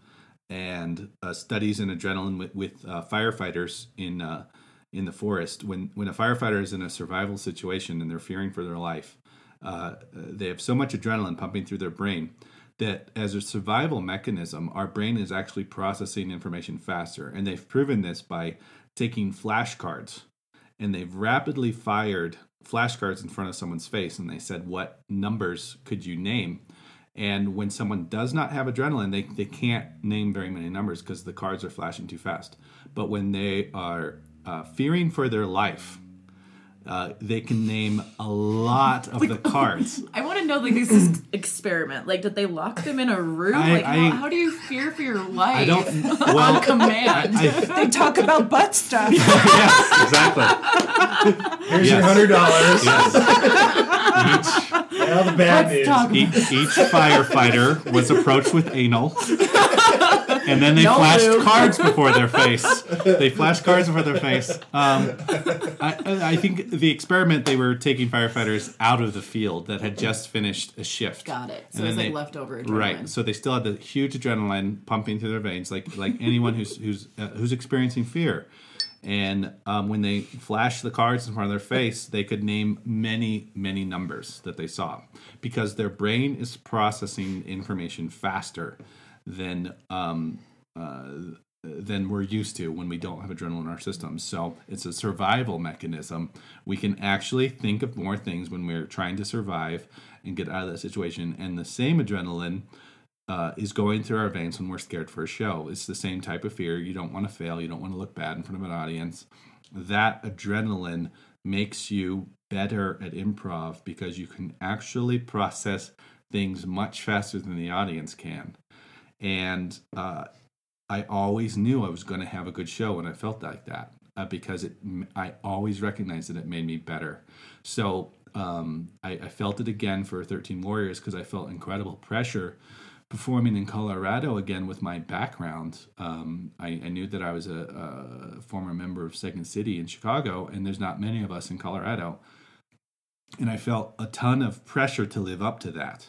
And uh, studies in adrenaline with, with uh, firefighters in uh, in the forest, when when a firefighter is in a survival situation and they're fearing for their life, uh, they have so much adrenaline pumping through their brain that as a survival mechanism, our brain is actually processing information faster. And they've proven this by taking flashcards and they've rapidly fired flashcards in front of someone's face and they said, What numbers could you name? And when someone does not have adrenaline, they, they can't name very many numbers because the cards are flashing too fast. But when they are uh, fearing for their life, uh, they can name a lot of the cards. I want to know like this is experiment. Like, did they lock them in a room? I- like, I- how, how do you fear for your life? I don't. Well, on command. I, They talk about butt stuff. yes, exactly. Here's Yes. your hundred dollars. Yes. Now the bad news. talk E- each firefighter was approached with anal, and then they No flashed lube. cards before their face. They flashed cards before their face. Um, I, I think the experiment they were taking firefighters out of the field that had just finished a shift. Got it. So And it's then like they- leftover adrenaline. Right. So they still had the huge adrenaline pumping through their veins, like like anyone who's who's uh, who's experiencing fear. And um, when they flashed the cards in front of their face, they could name many, many numbers that they saw because their brain is processing information faster than um, uh, than we're used to when we don't have adrenaline in our system. So it's a survival mechanism. We can actually think of more things when we're trying to survive and get out of that situation. And the same adrenaline uh, is going through our veins when we're scared for a show. It's the same type of fear. You don't want to fail. You don't want to look bad in front of an audience. That adrenaline makes you better at improv because you can actually process things much faster than the audience can. And uh, I always knew I was going to have a good show when I felt like that uh, because it. I always recognized that it made me better. So um, I, I felt it again for 13 Warriors because I felt incredible pressure performing in Colorado again with my background. Um, I, I knew that I was a, a former member of Second City in Chicago, and there's not many of us in Colorado. And I felt a ton of pressure to live up to that.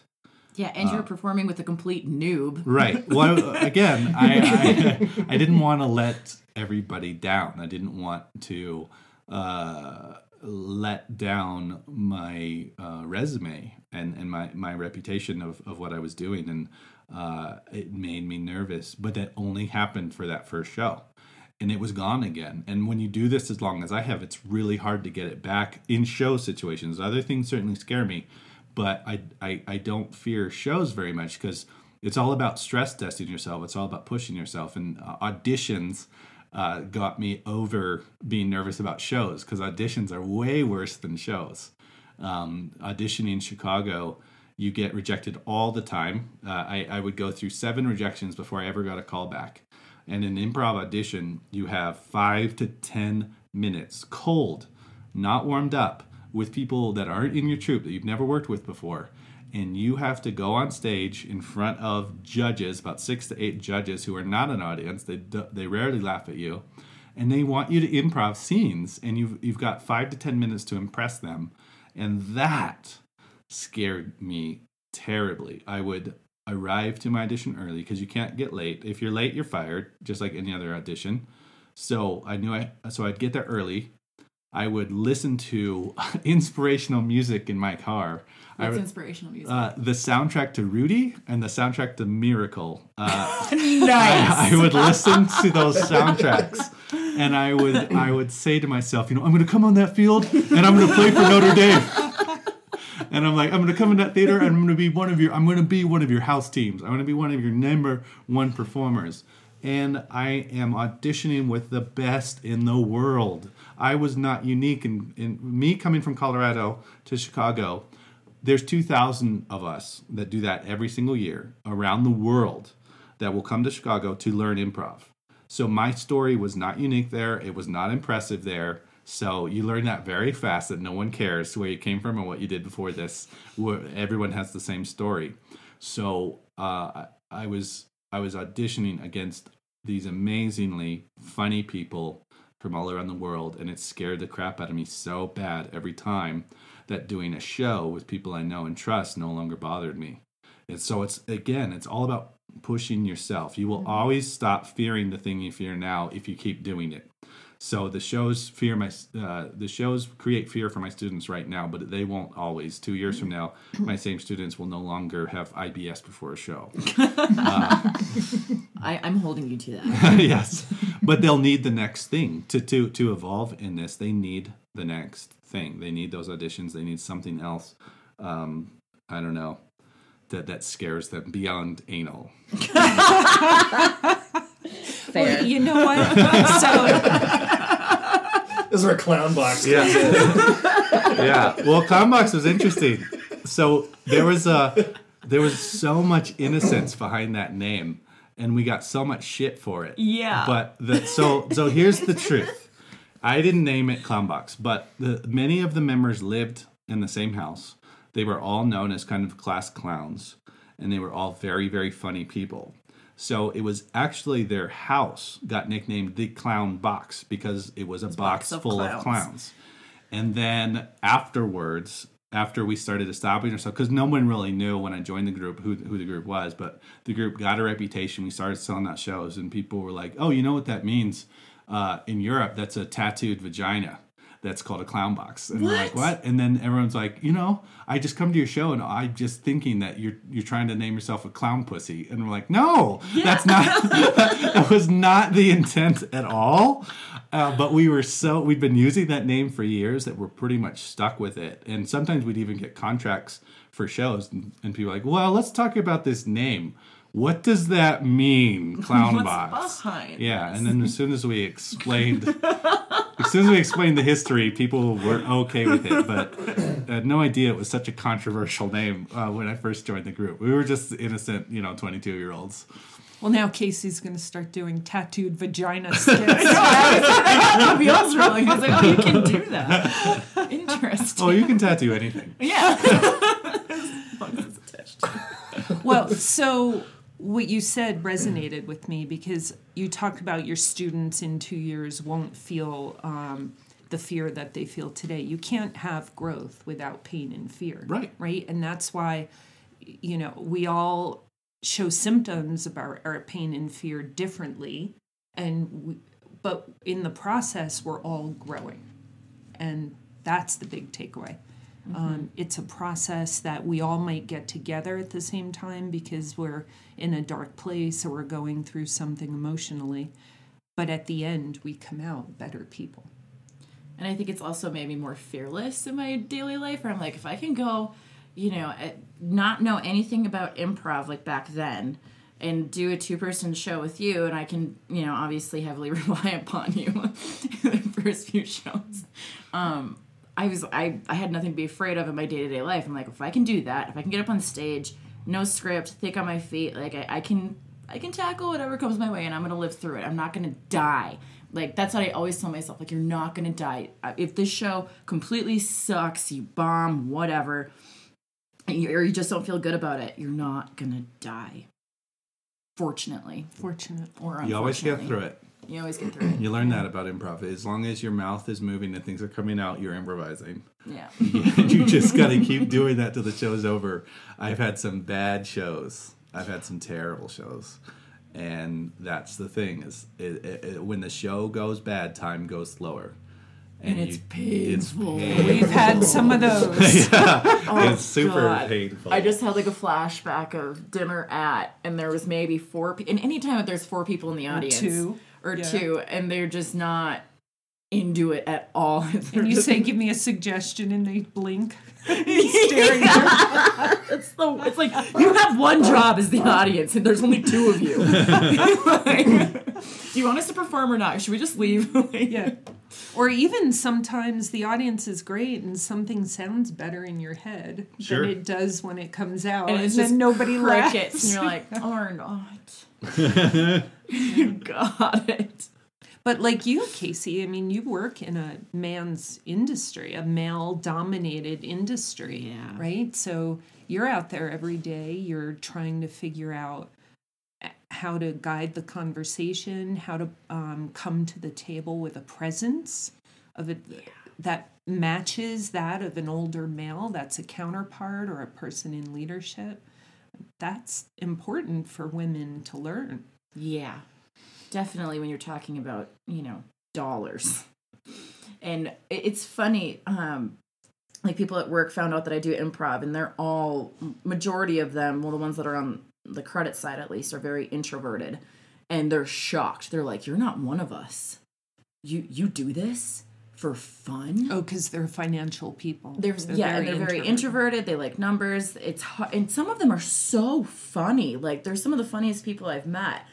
yeah, and Uh, you're performing with a complete noob. Right. Well, again, I, I, I didn't want to let everybody down. I didn't want to uh, let down my uh, resume and, and my, my reputation of, of what I was doing. And uh, it made me nervous. But that only happened for that first show. And it was gone again. And when you do this as long as I have, it's really hard to get it back in show situations. Other things certainly scare me, but I, I, I don't fear shows very much because it's all about stress testing yourself. It's all about pushing yourself. And uh, auditions uh, got me over being nervous about shows because auditions are way worse than shows. Um, auditioning in Chicago, you get rejected all the time. Uh, I, I would go through seven rejections before I ever got a call back. And in improv audition, you have five to 10 minutes cold, not warmed up, with people that aren't in your troupe that you've never worked with before. And you have to go on stage in front of judges, about six to eight judges who are not an audience. They, they rarely laugh at you. and they want you to improv scenes, and you've you've got five to ten minutes to impress them, and that scared me terribly. I would arrive to my audition early because you can't get late. If you're late, you're fired, just like any other audition. So I knew I so I'd get there early. I would listen to inspirational music in my car. I inspirational music? uh, the soundtrack to Rudy and the soundtrack to Miracle. Uh, nice. I, I would listen to those soundtracks, and I would I would say to myself, you know, I'm going to come on that field and I'm going to play for Notre Dame. And I'm like, I'm going to come in that theater and I'm going to be one of your I'm going to be one of your house teams. I'm going to be one of your number one performers. And I am auditioning with the best in the world. I was not unique in, in me coming from Colorado to Chicago there's 2,000 of us that do that every single year around the world that will come to Chicago to learn improv. So my story was not unique there. It was not impressive there. So you learn that very fast that no one cares where you came from or what you did before this. Everyone has the same story. So uh, I was I was auditioning against these amazingly funny people from all around the world, and it scared the crap out of me so bad every time that doing a show with people I know and trust no longer bothered me. And so it's again, it's all about pushing yourself. You will mm-hmm. always stop fearing the thing you fear now if you keep doing it. So the shows fear my uh, the shows create fear for my students right now, but they won't always. Two years from now, my same students will no longer have IBS before a show. I, I'm holding you to that. yes, but they'll need the next thing to to to evolve in this. They need the next thing. They need those auditions. They need something else. Um, I don't know that that scares them beyond anal. Fair. Well, you know what? so This is where clown box. Yeah. yeah. Well, Clown Box was interesting. So there was a there was so much innocence behind that name, and we got so much shit for it. Yeah. But the so so here's the truth. I didn't name it Clown Box, but the many of the members lived in the same house. They were all known as kind of class clowns, and they were all very very funny people. So it was actually their house got nicknamed the Clown Box because it was a box, box of full of clowns. clowns. And then afterwards, after we started establishing ourselves, because no one really knew when I joined the group who, who the group was, but the group got a reputation. We started selling out shows, and people were like, "Oh, you know what that means? Uh, in Europe, that's a tattooed vagina." That's called a clown box, and we're like, "What?" And then everyone's like, "You know, I just come to your show, and I'm just thinking that you're you're trying to name yourself a clown pussy," and we're like, "No, that's not. that was not the intent at all." Uh, but we were so we'd been using that name for years that we're pretty much stuck with it. And sometimes we'd even get contracts for shows, and, and people are like, "Well, let's talk about this name. What does that mean, clown What's box?" behind Yeah, and then as soon as we explained, as soon as we explained the history, people were okay with it. But I had no idea it was such a controversial name uh, when I first joined the group. We were just innocent, you know, twenty-two year olds. well, now Casey's going to start doing tattooed vagina skits. that feels really. I was like, oh, you can do that. Interesting. Oh, you can tattoo anything. Yeah. well, so what you said resonated with me because you talked about your students in two years won't feel um, the fear that they feel today. You can't have growth without pain and fear. Right. Right. And that's why, you know, we all show symptoms of our, our pain and fear differently. And we, but in the process, we're all growing. And that's the big takeaway. Um, it's a process that we all might get together at the same time because we're in a dark place or we're going through something emotionally. But at the end, we come out better people. And I think it's also made me more fearless in my daily life where I'm like, if I can go, you know, not know anything about improv like back then and do a two person show with you, and I can, you know, obviously heavily rely upon you in the first few shows. Um, I was I, I had nothing to be afraid of in my day to day life. I'm like, if I can do that, if I can get up on stage, no script, think on my feet, like I, I can I can tackle whatever comes my way and I'm gonna live through it. I'm not gonna die. Like that's what I always tell myself. Like you're not gonna die. Uh, If this show completely sucks, you bomb, whatever, you, or you just don't feel good about it, you're not gonna die. Fortunately, Fortunate. or You always get through it. You always get through it. You learn that about improv. As long as your mouth is moving and things are coming out, you're improvising. Yeah. you just got to keep doing that till the show's over. I've had some bad shows. I've had some terrible shows, and that's the thing is it, it, it- when the show goes bad, time goes slower, And it's painful. We've had some of those. yeah, oh, it's super God. painful. I just had like a flashback of dinner at, and there was maybe four. Pe- and anytime that there's four people in the audience, two. Or Yeah. two, and they're just not into it at all. They're And you say, "Give me a suggestion," and they blink. it's the it's like you have one job as the audience, and there's only two of you. Like, do you want us to perform or not? Should we just leave? yeah. Or even sometimes the audience is great and something sounds better in your head Sure. than it does when it comes out. and it's then just nobody likes it, and you're like, or oh, not. You got it. But like you, Casey, I mean, you work in a man's industry, a male dominated industry. Yeah. Right? So you're out there every day, you're trying to figure out eh, how to guide the conversation, how to um, come to the table with a presence of it that matches that of an older male that's a counterpart or a person in leadership. That's important for women to learn. Yeah, definitely when you're talking about, you know, dollars. And it's funny, um, like people at work found out that I do improv, and they're all, majority of them, well, the ones that are on the credit side at least, are very introverted. And they're shocked. They're like, You're not one of us. You you do this for fun? Oh, because they're financial people. They're, yeah, and they're very introverted. They like numbers. It's hard, and some of them are so funny. Like they're some of the funniest people I've met,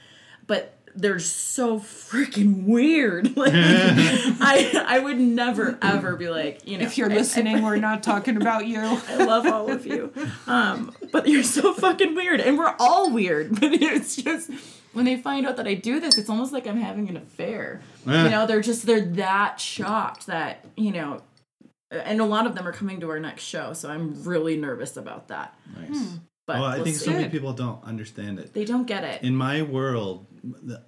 but they're so freaking weird. Like I, I would never ever be like, you know, If you're I- I- listening, we're not talking about you. I love all of you, um, but you're so fucking weird, and we're all weird. But it's just when they find out that I do this, it's almost like I'm having an affair. Eh. You know, they're just they're that shocked that you know, and a lot of them are coming to our next show, so I'm really nervous about that. nice. But well, I we'll think see. so many people don't understand it. they don't get it. In my world, the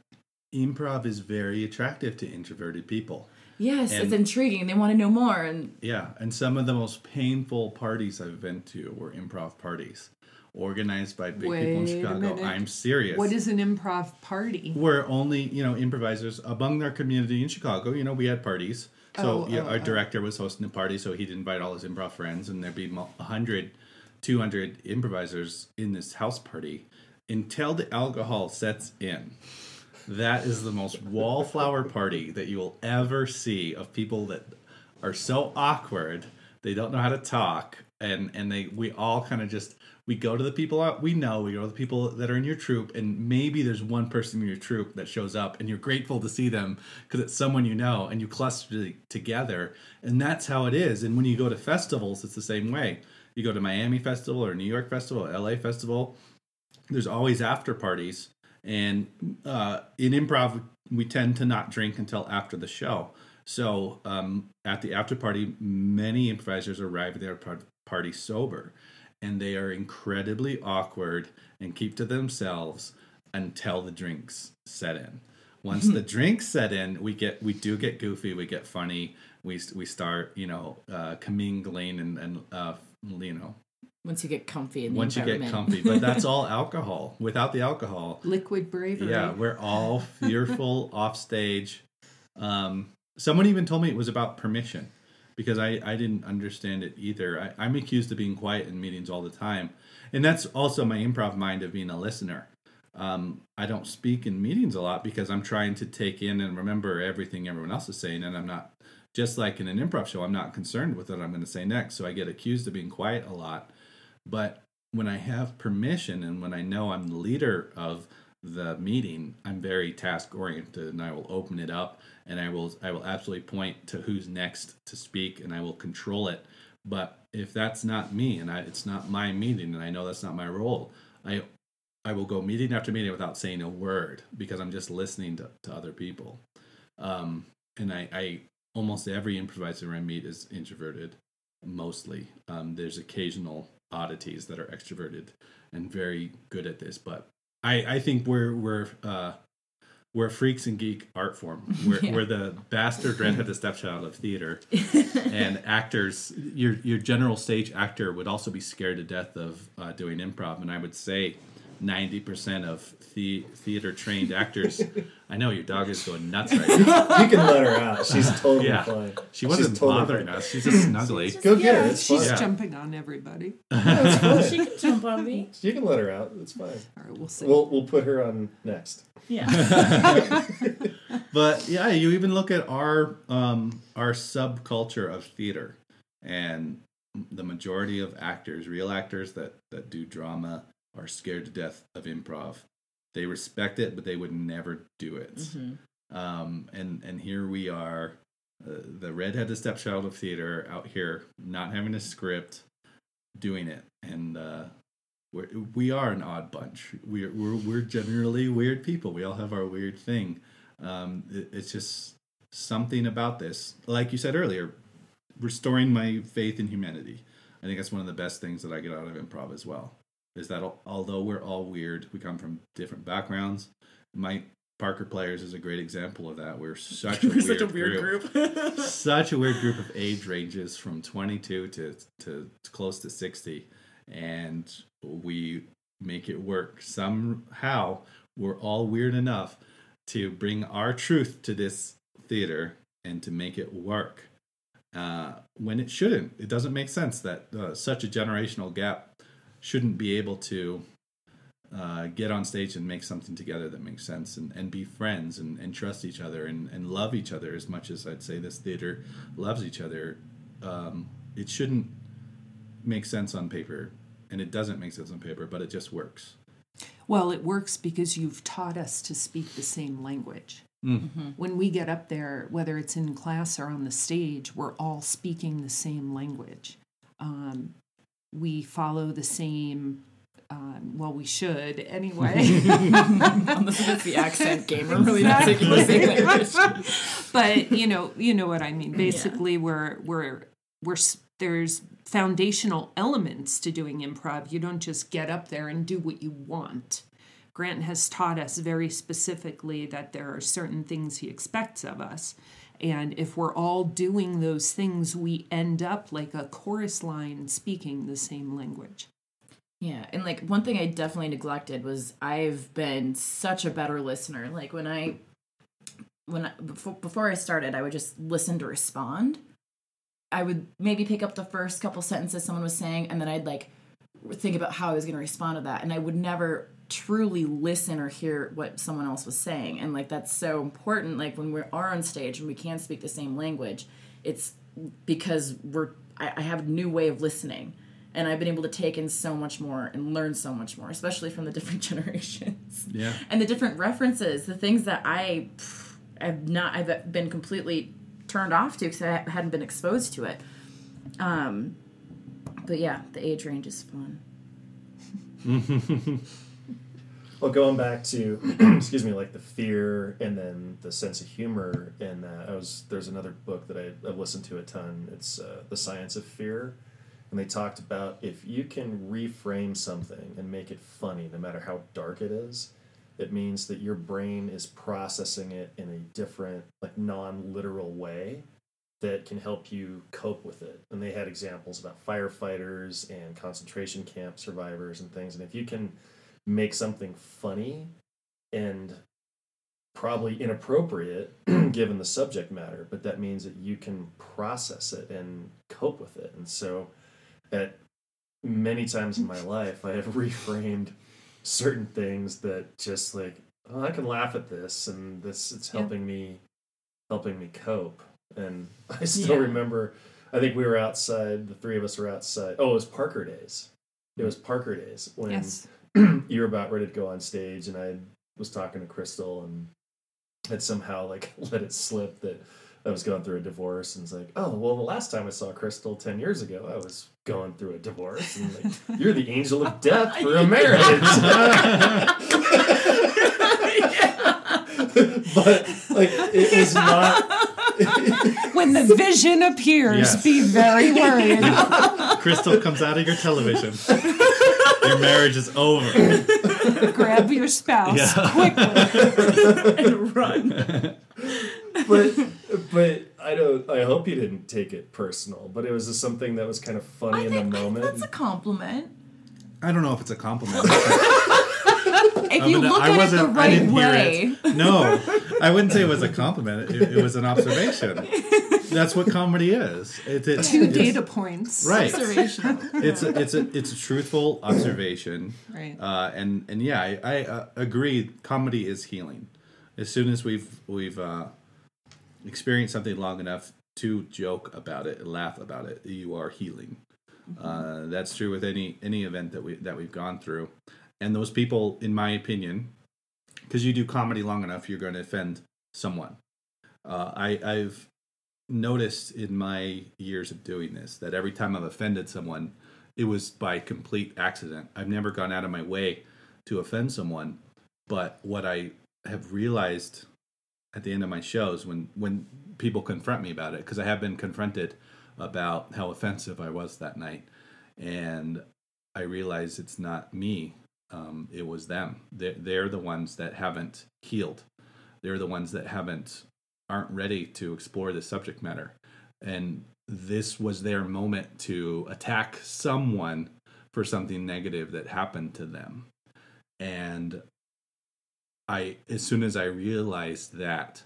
improv is very attractive to introverted people. yes, and- it's intriguing. They want to know more, and Yeah, and some of the most painful parties I've been to were improv parties organized by big people in Chicago. I'm serious. What is an improv party? Where only you know improvisers among their community in Chicago. You know, we had parties. So Oh, yeah, oh, our oh. director was hosting a party, so he'd invite all his improv friends, and there'd be mo- 100, 200 improvisers in this house party until the alcohol sets in. That is the most wallflower party that you will ever see of people that are so awkward. They don't know how to talk, and and they we all kind of just we go to the people out we know we go to the people that are in your troupe, and maybe there's one person in your troupe that shows up, and you're grateful to see them because it's someone you know, and you cluster together, and that's how it is. And when you go to festivals, it's the same way. You go to Miami Festival or New York Festival, or LA Festival, there's always after parties. And uh, in improv we tend to not drink until after the show. So um, at the after party many improvisers arrive at their party sober. And they are incredibly awkward and keep to themselves until the drinks set in. Once the drinks set in we get we do get goofy we get funny we we start you know uh, commingling and and uh, you know once you get comfy in the once you get comfy but that's all alcohol. Without the alcohol Liquid bravery. yeah we're all fearful off stage um, someone even told me it was about permission because I, I didn't understand it either. I, i'm accused of being quiet in meetings all the time and that's also my improv mind of being a listener. Um, i don't speak in meetings a lot because i'm trying to take in and remember everything everyone else is saying and i'm not just like in an improv show i'm not concerned with what i'm going to say next so i get accused of being quiet a lot but when I have permission and when I know I'm the leader of the meeting, I'm very task oriented and I will open it up and I will I will absolutely point to who's next to speak and I will control it. But if that's not me and I, it's not my meeting and I know that's not my role, I I will go meeting after meeting without saying a word because I'm just listening to, to other people. Um, and I, I almost every improviser I meet is introverted mostly. Um, there's occasional oddities that are extroverted and very good at this, but I, I think we're we're uh, we're freaks and geek art form. We're, Yeah. we're the bastard redheaded stepchild of theater, and actors. Your your general stage actor would also be scared to death of uh, doing improv, and I would say. 90% of the theater trained actors. I know your dog is going nuts right now. You can let her out. She's totally Yeah. fine. She wasn't She's totally bothering fine. us. She's just snuggly. Go get her. It's She's fine. jumping on everybody. she can jump on me. You can let her out. It's fine. All right, we'll see. We'll we'll put her on next. Yeah. but yeah, you even look at our um, our subculture of theater, and the majority of actors, real actors that that do drama, are scared to death of improv. They respect it, but they would never do it. Um, and and here we are, uh, the redheaded stepchild of theater out here, not having a script, doing it, and uh, we're, we are an odd bunch. We're, we're we're generally weird people. We all have our weird thing. Um, it, it's just something about this, like you said earlier, restoring my faith in humanity. I think that's one of the best things that I get out of improv as well. Is that although we're all weird, we come from different backgrounds. My Parker players is a great example of that. We're such a, We're weird, such a weird group. such a weird group of age ranges from 22 to, to close to 60 and we make it work somehow we're all weird enough to bring our truth to this theater and to make it work uh, when it shouldn't it doesn't make sense that uh, such a generational gap shouldn't be able to uh, get on stage and make something together that makes sense and, and be friends and, and trust each other and, and love each other as much as I'd say this theater loves each other. Um, it shouldn't make sense on paper, and it doesn't make sense on paper, but it just works. Well, it works because you've taught us to speak the same language. Mm. When we get up there, whether it's in class or on the stage, we're all speaking the same language. Um, we follow the same, um, well, we should anyway. Unless it's the accent game. We're really not taking the same language. but you know, you know what I mean. Basically, we're we're we're there's foundational elements to doing improv. You don't just get up there and do what you want. Grant has taught us very specifically that there are certain things he expects of us. And if we're all doing those things, we end up like a chorus line speaking the same language. Yeah, and like one thing I definitely neglected was I've been such a better listener. Like when I when I, before, before I started, I would just listen to respond. I would maybe pick up the first couple sentences someone was saying, and then I'd like think about how I was going to respond to that, and I would never truly listen or hear what someone else was saying. And like that's so important. Like when we are on stage and we can't speak the same language, it's because we're I, I have a new way of listening and I've been able to take in so much more and learn so much more, especially from the different generations. Yeah. And the different references, the things that I have not, I've been completely turned off to because I hadn't been exposed to it. Um, but yeah, the age range is fun. Well, going back to excuse me, like the fear and then the sense of humor in that. I was there's another book that I, I've listened to a ton. It's uh, the Science of Fear, and they talked about if you can reframe something and make it funny, no matter how dark it is, it means that your brain is processing it in a different, like non-literal way that can help you cope with it. And they had examples about firefighters and concentration camp survivors and things. And if you can make something funny and probably inappropriate given the subject matter, but that means that you can process it and cope with it. And so, at many times in my life, I have reframed certain things that just like, oh, I can laugh at this, and this it's Yeah. helping me, helping me cope. And I still Yeah. remember, I think we were outside. The three of us were outside. Oh, it was Parker days. It was Parker days when Yes. you were about ready to go on stage, and I was talking to Christel and had somehow like let it slip that I was going through a divorce, and it's like, oh, well, the last time I saw Christel ten years ago, I was going through a divorce, and like, you're the angel of death for a marriage. but like, it was not. When the vision appears, Yes. be very worried. Christel comes out of your television. Your marriage is over. grab your spouse quickly. and run. but but I don't. I hope you didn't take it personal. But it was just something that was kind of funny I in think, the I think moment. that's a compliment. I don't know if it's a compliment. If I you mean, look I at it the wasn't- I right didn't hear way. it. No, I wouldn't say it was a compliment. It, it was an observation. That's what comedy is. It, it, Two it's- data points. Right. Observational. It's a, it's a it's a truthful observation. Right. Uh, and and yeah, I, I uh, agree. Comedy is healing. As soon as we've we've uh, experienced something long enough to joke about it and laugh about it, you are healing. Uh, that's true with any any event that we that we've gone through. And those people, in my opinion, because you do comedy long enough, you're going to offend someone. Uh, I, I've noticed in my years of doing this that every time I've offended someone, it was by complete accident. I've never gone out of my way to offend someone, but what I have realized at the end of my shows when when people confront me about it because I have been confronted about how offensive I was that night and I realize it's not me um, it was them they're, they're the ones that haven't healed they're the ones that haven't aren't ready to explore the subject matter. And this was their moment to attack someone for something negative that happened to them. And i as soon as i realized that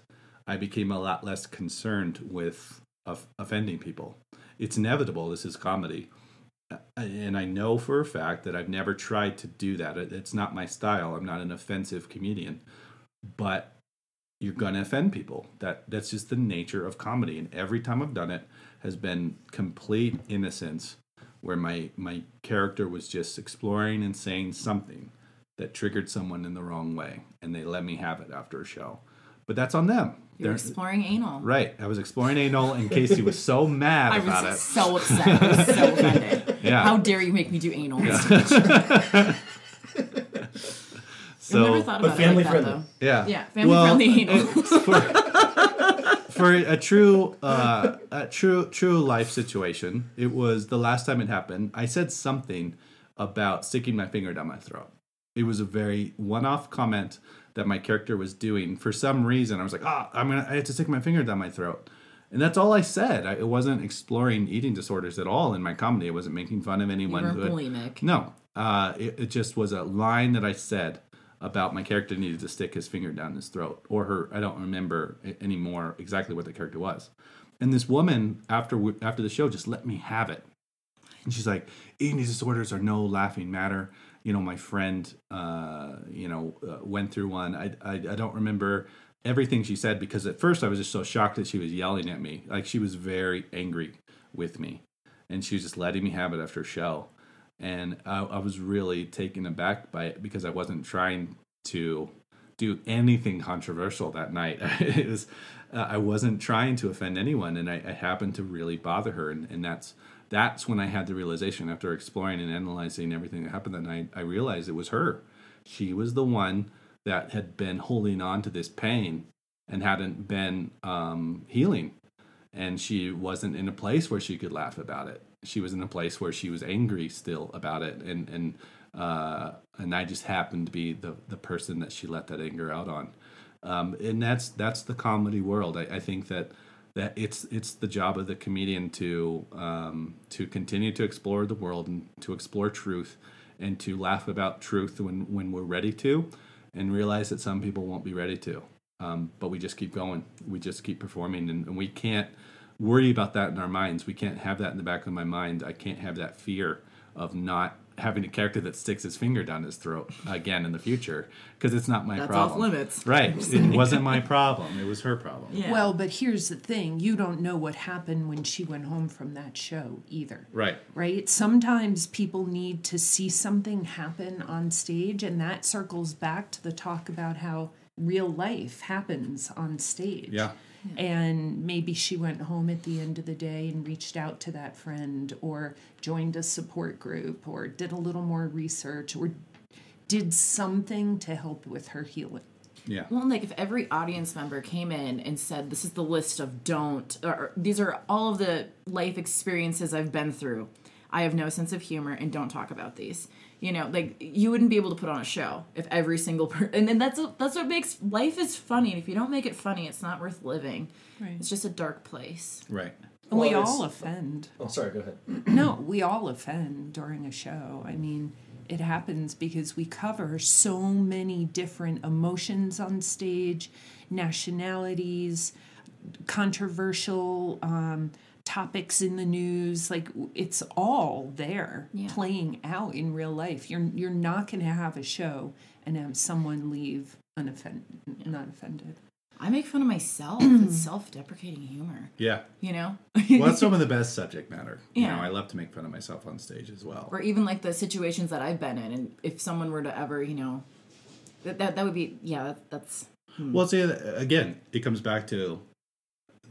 i became a lot less concerned with of offending people. It's inevitable this is comedy. And i know for a fact that i've never tried to do that. It's not my style. I'm not an offensive comedian. But you're going to offend people. That that's just the nature of comedy. And every time I've done it has been complete innocence, where my my character was just exploring and saying something that triggered someone in the wrong way, and they let me have it after a show. But that's on them. You're They're- exploring anal. right. I was exploring anal, and Casey was so mad I about was it. so upset. I was so offended. Yeah. How dare you make me do anal? So, I never thought but family it like friendly. that, though. Yeah. Yeah, family Well, friendly anal. for a true uh, a true true life situation it was the last time it happened i said something about sticking my finger down my throat it was a very one-off comment that my character was doing for some reason i was like ah i'm gonna i have to stick my finger down my throat and that's all i said I, it wasn't exploring eating disorders at all in my comedy It wasn't making fun of anyone were bulimic. no uh, it, it just was a line that i said about my character needed to stick his finger down his throat or her i don't remember anymore exactly what the character was. And this woman after after the show just let me have it. And she's like eating disorders are no laughing matter. You know my friend uh, you know uh, went through one. I, I i don't remember everything she said because at first i was just so shocked that she was yelling at me. Like she was very angry with me. And she was just letting me have it after a show and I, I was really taken aback by it because I wasn't trying to do anything controversial that night. it was uh, I wasn't trying to offend anyone, and I, I happened to really bother her, and, and that's that's when I had the realization after exploring and analyzing everything that happened that night. I realized it was her. She was the one that had been holding on to this pain and hadn't been um, healing and she wasn't in a place where she could laugh about it. She was in a place where she was angry still about it, and and uh, and I just happened to be the the person that she let that anger out on. Um, and that's that's the comedy world. I, I think that that it's it's the job of the comedian to um, to continue to explore the world and to explore truth and to laugh about truth when when we're ready to, and realize that some people won't be ready to. Um, but we just keep going. We just keep performing, and, and we can't worry about that in our minds. We can't have that in the back of my mind. I can't have that fear of not having a character that sticks his finger down his throat again in the future because it's not my That's problem. off limits. Right. It wasn't my problem. It was her problem. Yeah. Well, but here's the thing you don't know what happened when she went home from that show either. Right. Right? Sometimes people need to see something happen on stage, and that circles back to the talk about how real life happens on stage. Yeah. Mm-hmm. And maybe she went home at the end of the day and reached out to that friend, or joined a support group, or did a little more research, or did something to help with her healing. Yeah. Well, like if every audience member came in and said, "This is the list of don't," or "These are all of the life experiences I've been through," I have no sense of humor and don't talk about these. You know, like you wouldn't be able to put on a show if every single person. And then that's that's what makes life is funny. And if you don't make it funny, it's not worth living. Right. It's just a dark place. Right. And we all offend. Oh, sorry. Go ahead. No, we all offend during a show. I mean, it happens because we cover so many different emotions on stage, nationalities, controversial um, topics in the news. Like it's all there, Yeah. playing out in real life. You're you're not going to have a show and have someone leave unoffend not offended. I make fun of myself. it's self-deprecating humor. Yeah. You know, Well, that's some of the best subject matter. You Yeah. know, I love to make fun of myself on stage as well. or even like the situations that I've been in, and if someone were to ever, you know, that that, that would be yeah. That, that's hmm. Well, see, again, it comes back to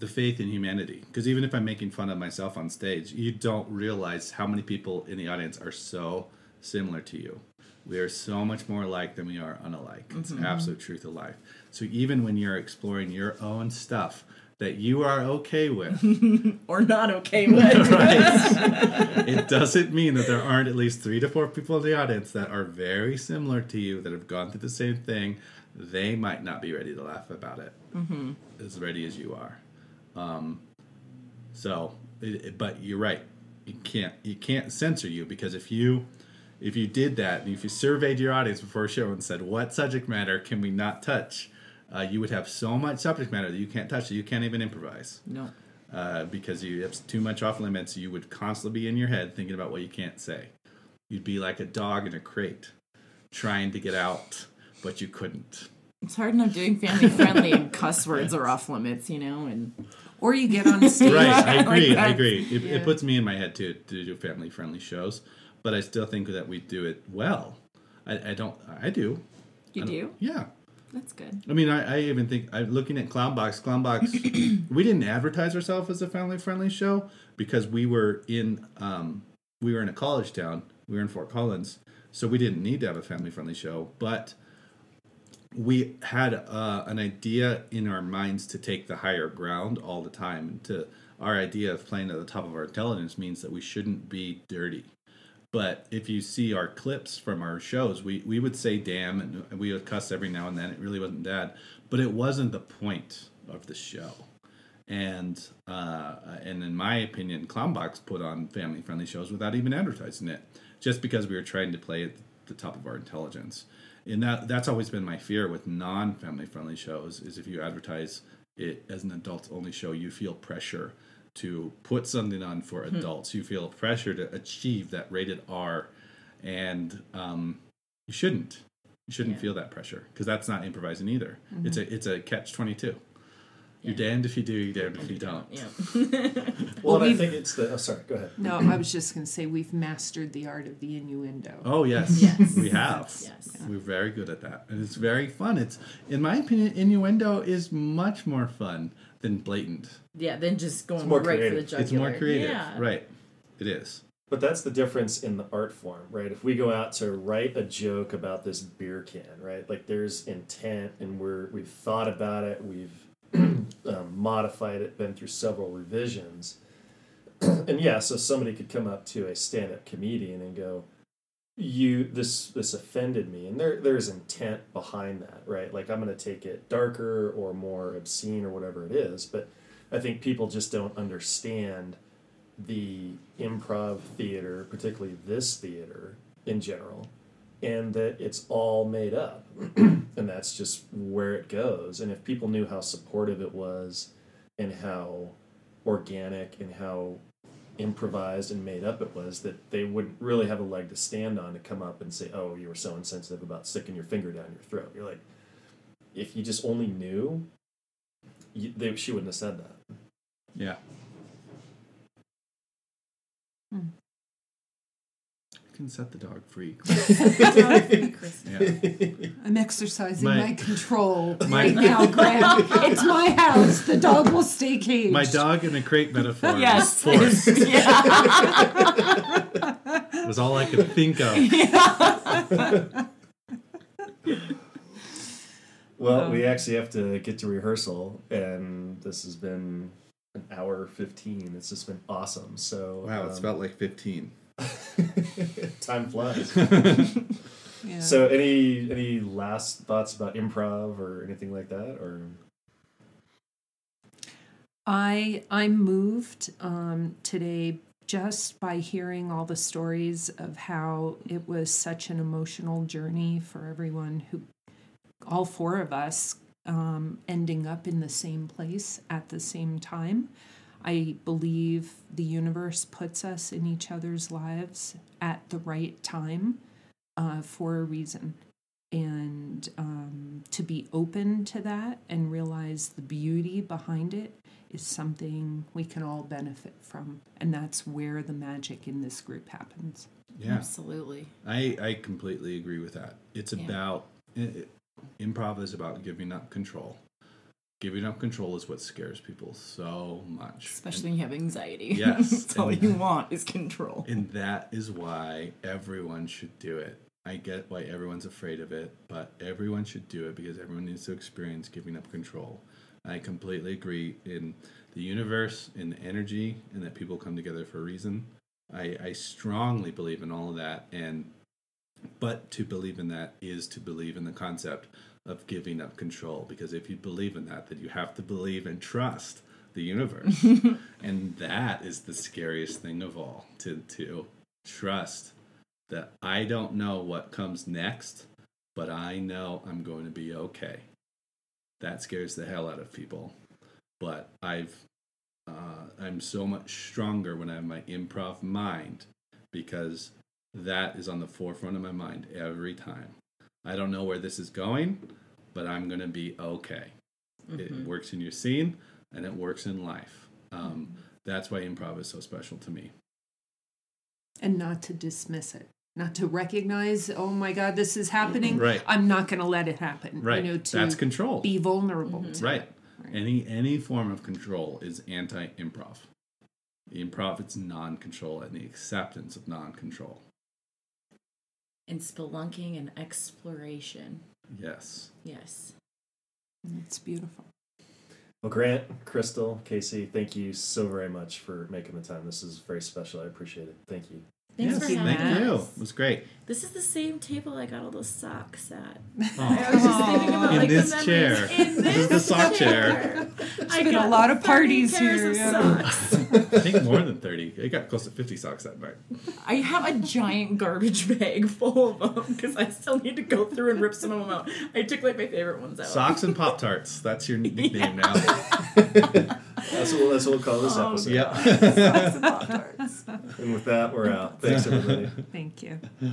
the faith in humanity. Because even if I'm making fun of myself on stage, you don't realize how many people in the audience are so similar to you. We are so much more alike than we are unalike. It's Mhm. absolute truth of life. So even when you're exploring your own stuff that you are okay with, or not okay with. right? it doesn't mean that there aren't at least three to four people in the audience that are very similar to you that have gone through the same thing. They might not be ready to laugh about it Mhm. as ready as you are. Um, so, it, it- but you're right. You can't you can't censor you because if you if you did that and if you surveyed your audience before a show and said what subject matter can we not touch, uh, you would have so much subject matter that you can't touch that you can't even improvise No. uh, because you have too much off limits. You would constantly be in your head thinking about what you can't say. You'd be like a dog in a crate, trying to get out, but you couldn't. It's hard enough doing family friendly and cuss words are off limits, you know, and or you get on stage. Right, I Like agree. I agree. It, Yeah. it puts me in my head too to do family friendly shows, but I still think that we do it well. I, I don't. I do. You I don't- do? Yeah. That's good. I mean, I, I even think I'm looking at Clownbox. Clownbox, we didn't advertise ourselves as a family friendly show because we were in um, we were in a college town. We were in Fort Collins, so we didn't need to have a family friendly show. But we had uh, an idea in our minds to take the higher ground all the time. And to our idea of playing at the top of our intelligence means that we shouldn't be dirty. But if you see our clips from our shows, we, we would say damn and we would cuss every now and then. It really wasn't that But it wasn't the point of the show. And uh, and in my opinion, Clownbox put on family friendly shows without even advertising it, just because we were trying to play at the top of our intelligence. And that that's always been my fear with non family friendly shows is if you advertise it as an adults only show, you feel pressure to put something on for Hmm. adults. You feel pressure to achieve that rated R, and um, you shouldn't. You shouldn't Yeah. feel that pressure because that's not improvising either. It's Mhm. a it's a catch twenty two. You're damned if you do, you're damned if you don't. Yeah. Well, and I we've- think it's the. Oh, sorry. Go ahead. No, I was just going to say we've mastered the art of the innuendo. Oh yes, Yes. we have. Yes. We're very good at that, and it's very fun. It's, in my opinion, innuendo is much more fun than blatant. Yeah, than just going more right creative. for the jugular. It's more creative, Yeah. right? It is. But that's the difference in the art form, right? If we go out to write a joke about this beer can, right? Like there's intent, and we're we've thought about it, we've um, modified it, been through several revisions, and yeah, so somebody could come up to a stand-up comedian and go, "You this this offended me," and there there's intent behind that, right? Like I'm going to take it darker or more obscene or whatever it is, but I think people just don't understand the improv theater, particularly this theater in general, and that it's all made up. and that's just where it goes. And if people knew how supportive it was and how organic and how improvised and made up it was, that they wouldn't really have a leg to stand on to come up and say, oh, you were so insensitive about sticking your finger down your throat. You're like, if you just only knew, you, they, she wouldn't have said that. Yeah. Hmm. You can set the dog free. Chris. Yeah. I'm exercising My- my, control my- right now, Greg. it's my house. The dog will stay caged. My dog in a crate metaphor. Yes. Was, forced. Yeah. was all I could think of. Well, Um, we actually have to get to rehearsal, and this has been an hour fifteen. It's just been awesome. So Wow, it's um, felt like 15. Time flies. Yeah. So, any any last thoughts about improv or anything like that, or I I'm moved um, today just by hearing all the stories of how it was such an emotional journey for everyone who, all four of us, um, ending up in the same place at the same time. I believe the universe puts us in each other's lives at the right time uh, for a reason. And um, to be open to that and realize the beauty behind it is something we can all benefit from. And that's where the magic in this group happens. Yeah. Absolutely. I, I completely agree with that. It's Yeah. about i improv is about giving up control. Giving up control is what scares people so much. Especially when you have anxiety. Yes, That's all you want is control. And that is why everyone should do it. I get why everyone's afraid of it, but everyone should do it because everyone needs to experience giving up control. I completely agree in the universe, in the energy, and that people come together for a reason. I, I strongly believe in all of that, and but to believe in that is to believe in the concept of giving up control. Because if you believe in that, then you have to believe and trust the universe, and that is the scariest thing of all. To to trust that I don't know what comes next, but I know I'm going to be okay. That scares the hell out of people. But I've uh, I'm so much stronger when I have my improv mind because that is on the forefront of my mind every time. I don't know where this is going, but I'm going to be okay. It works in your scene and it works in life. Um, That's why improv is so special to me. And not to dismiss it. Not to recognize, oh my God, this is happening. Right. I'm not going to let it happen. Right. You know, to That's control. be vulnerable. to right. it. Any any form of control is anti-improv. The improv it's non-control and the acceptance of non-control. And spelunking and exploration. Yes. Yes. It's beautiful. well, Grant, Christel, Casey, thank you so very much for making the time. This is very special. I appreciate it. Thank you. Thanks yes, for having thank you. It was great. This is the same table I got all those socks at. Oh. I was just thinking about In like this the chair. in This this, is the sock chair. I been a lot of parties here, of yeah. socks. I think more than 30. It got close to 50 socks that night. I have a giant garbage bag full of them because I still need to go through and rip some of them out. I took like my favorite ones out. Socks and Pop Tarts. That's your nickname now. That's what, that's what we'll call this Oh, episode. Yep. Socks. And with that, we're out. Thanks, everybody. Thank you.